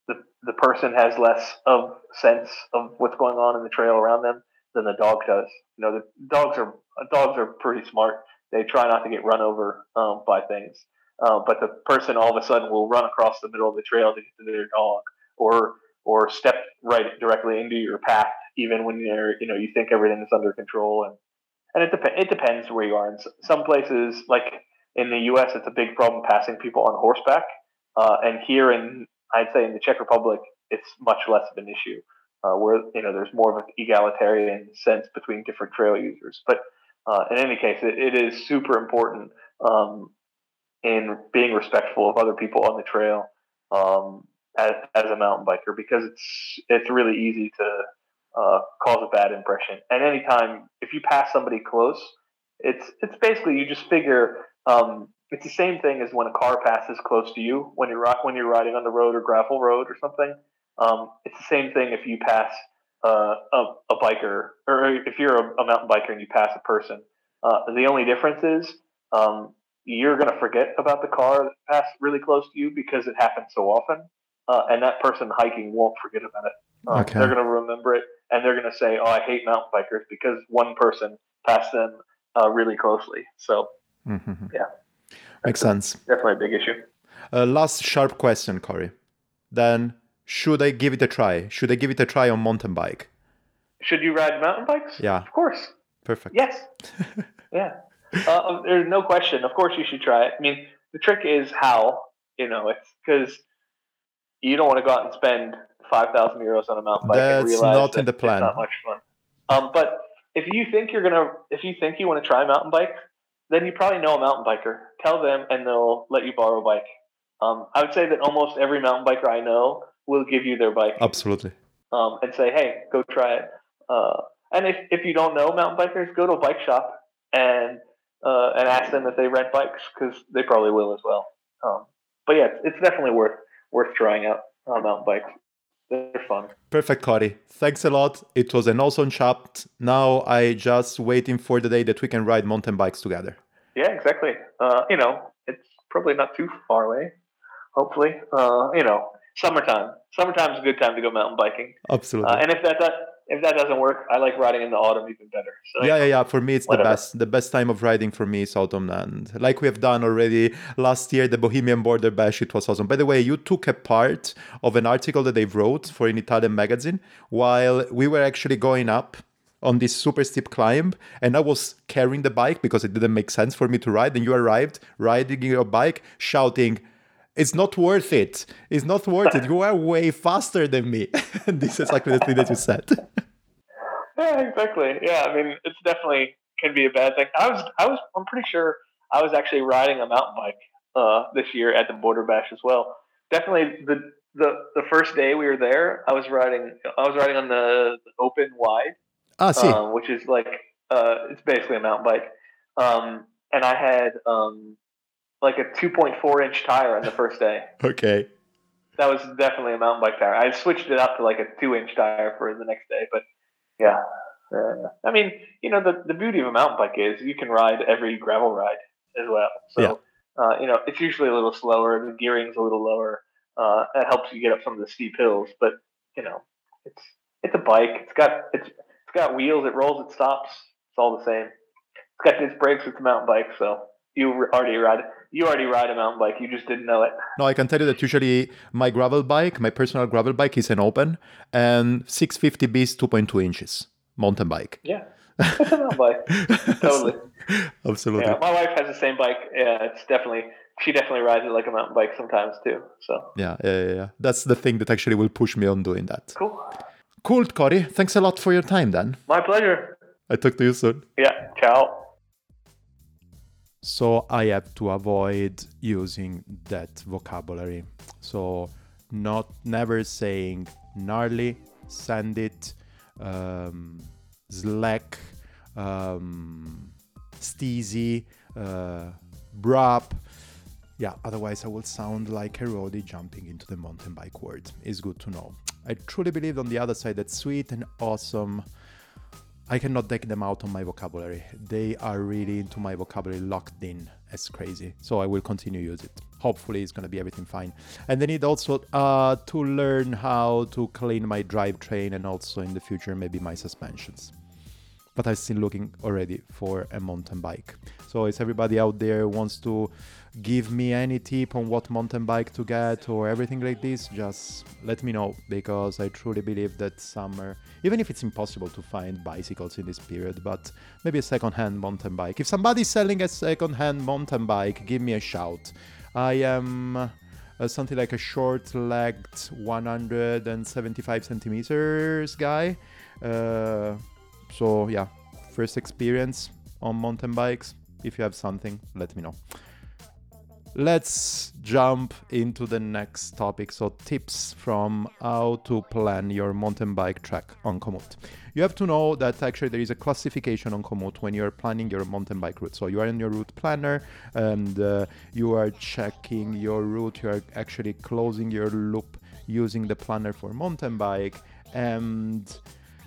the the person has less of sense of what's going on in the trail around them than the dog does. You know, the dogs are dogs are pretty smart. They try not to get run over um, by things. Uh, but the person all of a sudden will run across the middle of the trail to get to their dog, or or step right directly into your path, even when you're you know you think everything is under control. And and it dep- it depends where you are. In some places, like in the U.S., it's a big problem passing people on horseback, uh, and here in I'd say in the Czech Republic, it's much less of an issue, uh, where you know there's more of an egalitarian sense between different trail users. But uh, in any case, it, it is super important um, in being respectful of other people on the trail um, as, as a mountain biker because it's it's really easy to uh, cause a bad impression. And anytime if you pass somebody close, it's it's basically you just figure um, it's the same thing as when a car passes close to you when you're when you're riding on the road or gravel road or something. Um, it's the same thing if you pass uh, a, a biker or if you're a, a mountain biker and you pass a person. Uh, the only difference is um, you're going to forget about the car that passed really close to you because it happens so often, uh, and that person hiking won't forget about it. Um, Okay. They're going to remember it, and they're going to say, "Oh, I hate mountain bikers because one person passed them uh, really closely." So Mhm. Yeah. Makes sense. definitely a big issue. Uh, last sharp question, Cory. Then, should I give it a try? Should I give it a try on mountain bike? Should you ride mountain bikes? Yeah. Of course. Perfect. Yes. yeah. Uh, there's no question. Of course, you should try it. I mean, the trick is how. You know, it's because you don't want to go out and spend five thousand euros on a mountain bike and That's realize not that in the plan. It's not much fun. Um, but if you think you're gonna, if you think you want to try mountain bike, then you probably know a mountain biker. Tell them, and they'll let you borrow a bike. Um, I would say that almost every mountain biker I know will give you their bike Absolutely. um, and say, "Hey, go try it." Uh, and if, if you don't know mountain bikers, go to a bike shop and uh, and ask them if they rent bikes because they probably will as well. Um, but yeah, it's, it's definitely worth worth trying out uh, mountain bikes. They're fun. Perfect, Cory. Thanks a lot. It was an awesome chat. Now I just waiting for the day that we can ride mountain bikes together. Yeah, exactly. Uh, you know, it's probably not too far away. Hopefully, uh, you know, summertime. Summertime's a good time to go mountain biking. Absolutely. Uh, and if that, that if that doesn't work, I like riding in the autumn even better. So yeah, yeah, yeah. For me, it's the best. The best time of riding for me is autumn, and like we have done already last year, the Bohemian Border Bash. It was awesome. By the way, you took a part of an article that they wrote for an Italian magazine while we were actually going up on this super steep climb, and I was carrying the bike because it didn't make sense for me to ride. And you arrived riding your bike, shouting. It's not worth it. It's not worth it. You are way faster than me. and this is exactly the thing that you said. Yeah, exactly. Yeah, I mean, it's definitely can be a bad thing. I was, I was, I'm pretty sure I was actually riding a mountain bike uh, this year at the Border Bash as well. Definitely the the the first day we were there, I was riding, I was riding on the open wide, Ah, see. um, which is like uh, it's basically a mountain bike. Um, and I had um, like a 2.4 inch tire on the first day. okay. That was definitely a mountain bike tire. I switched it up to like a two inch tire for the next day, but yeah. Uh, I mean, you know, the, the beauty of a mountain bike is you can ride every gravel ride as well. So, uh, you know, it's usually a little slower. The gearing's a little lower. Uh, that helps you get up some of the steep hills, but you know, it's it's a bike. It's got it's it's got wheels. It rolls. It stops. It's all the same. It's got its brakes. It's a mountain bike, so you already ride you already ride a mountain bike. You just didn't know it. No, I can tell you that usually my gravel bike, my personal gravel bike, is an open, and 650B is 2.2 inches mountain bike. Yeah. A mountain bike. Totally. Absolutely. Yeah, my wife has the same bike. Yeah, it's definitely she definitely rides it like a mountain bike sometimes too. So Yeah, yeah, yeah, yeah. That's the thing that actually will push me on doing that. cool. Cool, Cory. Thanks a lot for your time then. My pleasure. I talk to you soon. Yeah. Ciao. So I have to avoid using that vocabulary. So not never saying gnarly, send it, um, slack, um, steezy, uh, brap. Yeah, otherwise I will sound like a roadie jumping into the mountain bike world. It's good to know. I truly believe on the other side that sweet and awesome I cannot take them out on my vocabulary. They are really into my vocabulary locked in as crazy. So I will continue use it. Hopefully it's gonna be everything fine. And I need also uh, to learn how to clean my drivetrain and also in the future maybe my suspensions. But I'm still looking already for a mountain bike. So is everybody out there wants to give me any tip on what mountain bike to get or everything like this, just let me know because I truly believe that summer, even if it's impossible to find bicycles in this period, but maybe a second-hand mountain bike. If somebody's selling a second-hand mountain bike, give me a shout. I am uh, something like a short-legged 175 centimeters guy. Uh, so yeah, first experience on mountain bikes. If you have something, let me know let's jump into the next topic. So, tips from how to plan your mountain bike track on Komoot. You have to know that actually there is a classification on Komoot when you're planning your mountain bike route. So, you are in your route planner and uh, you are checking your route, you are actually closing your loop using the planner for mountain bike and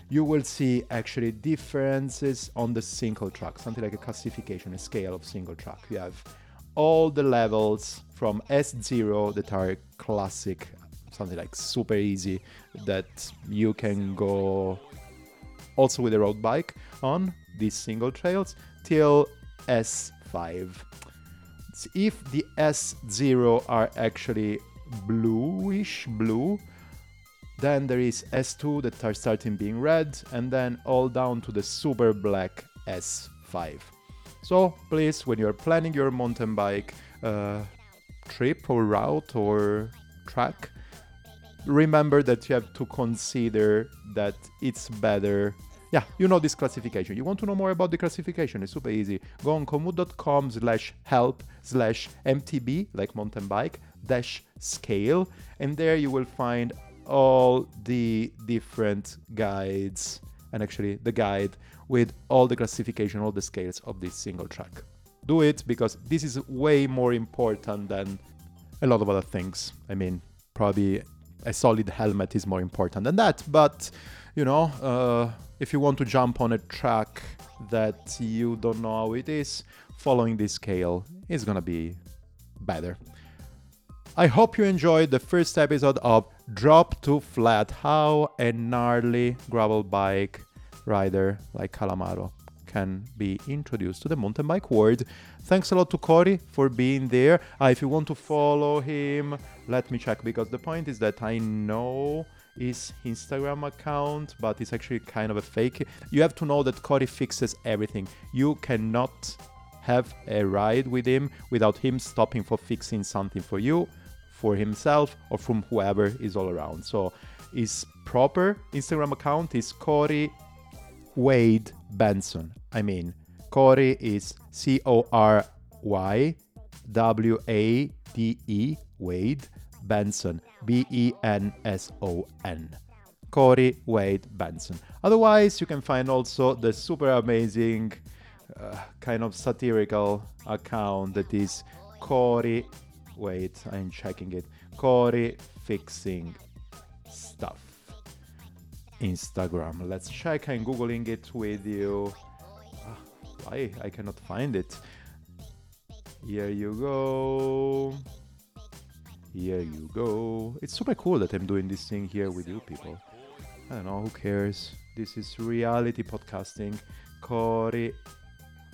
you will see actually differences on the single track, something like a classification, a scale of single track. You have all the levels from S0 that are classic, something like super easy, that you can go also with a road bike on these single trails till S5. If the S0 are actually bluish blue, then there is S2 that are starting being red, and then all down to the super black S5. So please, when you're planning your mountain bike uh, trip or route or track, remember that you have to consider that it's better. Yeah, you know this classification. You want to know more about the classification? It's super easy. Go on komoot.com slash help slash mtb, like mountain bike, dash scale, and there you will find all the different guides and actually the guide with all the classification, all the scales of this single track. Do it because this is way more important than a lot of other things. I mean, probably a solid helmet is more important than that, but you know, uh, if you want to jump on a track that you don't know how it is, following this scale is gonna be better. I hope you enjoyed the first episode of Drop to Flat How a Gnarly Gravel Bike rider like Calamaro can be introduced to the mountain bike world. Thanks a lot to Cory for being there. Uh, if you want to follow him, let me check because the point is that I know his Instagram account, but it's actually kind of a fake. You have to know that Cory fixes everything. You cannot have a ride with him without him stopping for fixing something for you, for himself, or from whoever is all around. So his proper Instagram account is Cory Wade Benson. I mean, Cory is C O R Y W A D E Wade Benson B E N S O N. Cory Wade Benson. Otherwise, you can find also the super amazing, uh, kind of satirical account that is Cory. Wait, I'm checking it. Cory Fixing Stuff. Instagram. Let's check. I'm googling it with you. Ah, why I cannot find it? Here you go. Here you go. It's super cool that I'm doing this thing here with you people. I don't know, who cares? This is reality podcasting. Cory.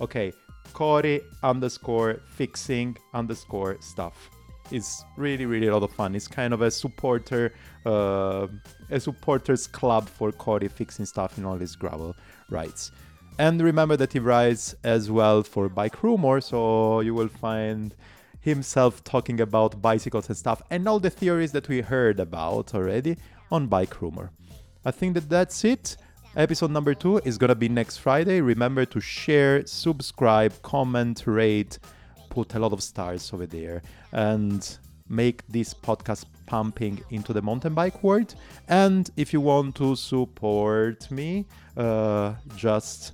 Okay, Cory underscore fixing underscore stuff. It's really, really a lot of fun. It's kind of a supporter, uh, a supporters club for Cory fixing stuff in all his gravel rides. And remember that he rides as well for Bikerumor, so you will find himself talking about bicycles and stuff and all the theories that we heard about already on Bikerumor. I think that that's it. Episode number two is gonna be next Friday. Remember to share, subscribe, comment, rate, put a lot of stars over there, and make this podcast pumping into the mountain bike world. And if you want to support me, uh, just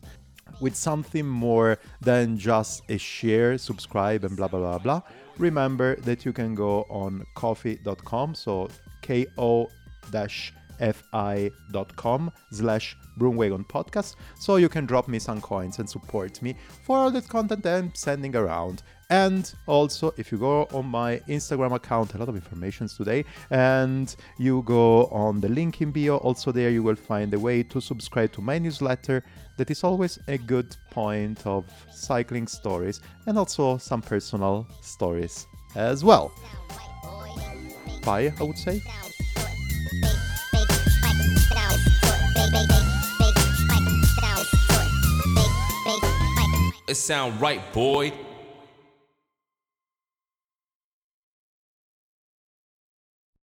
with something more than just a share, subscribe, and blah blah blah blah. Remember that you can go on ko-fi.com, so K O dash fi.com slash broomwagon podcast so you can drop me some coins and support me for all the content I'm sending around. And also if you go on my instagram account a lot of informations today and you go on the link in bio also there you will find a way to subscribe to my newsletter. That is always a good point of cycling stories and also some personal stories as well. Bye i would say It sound right, boy.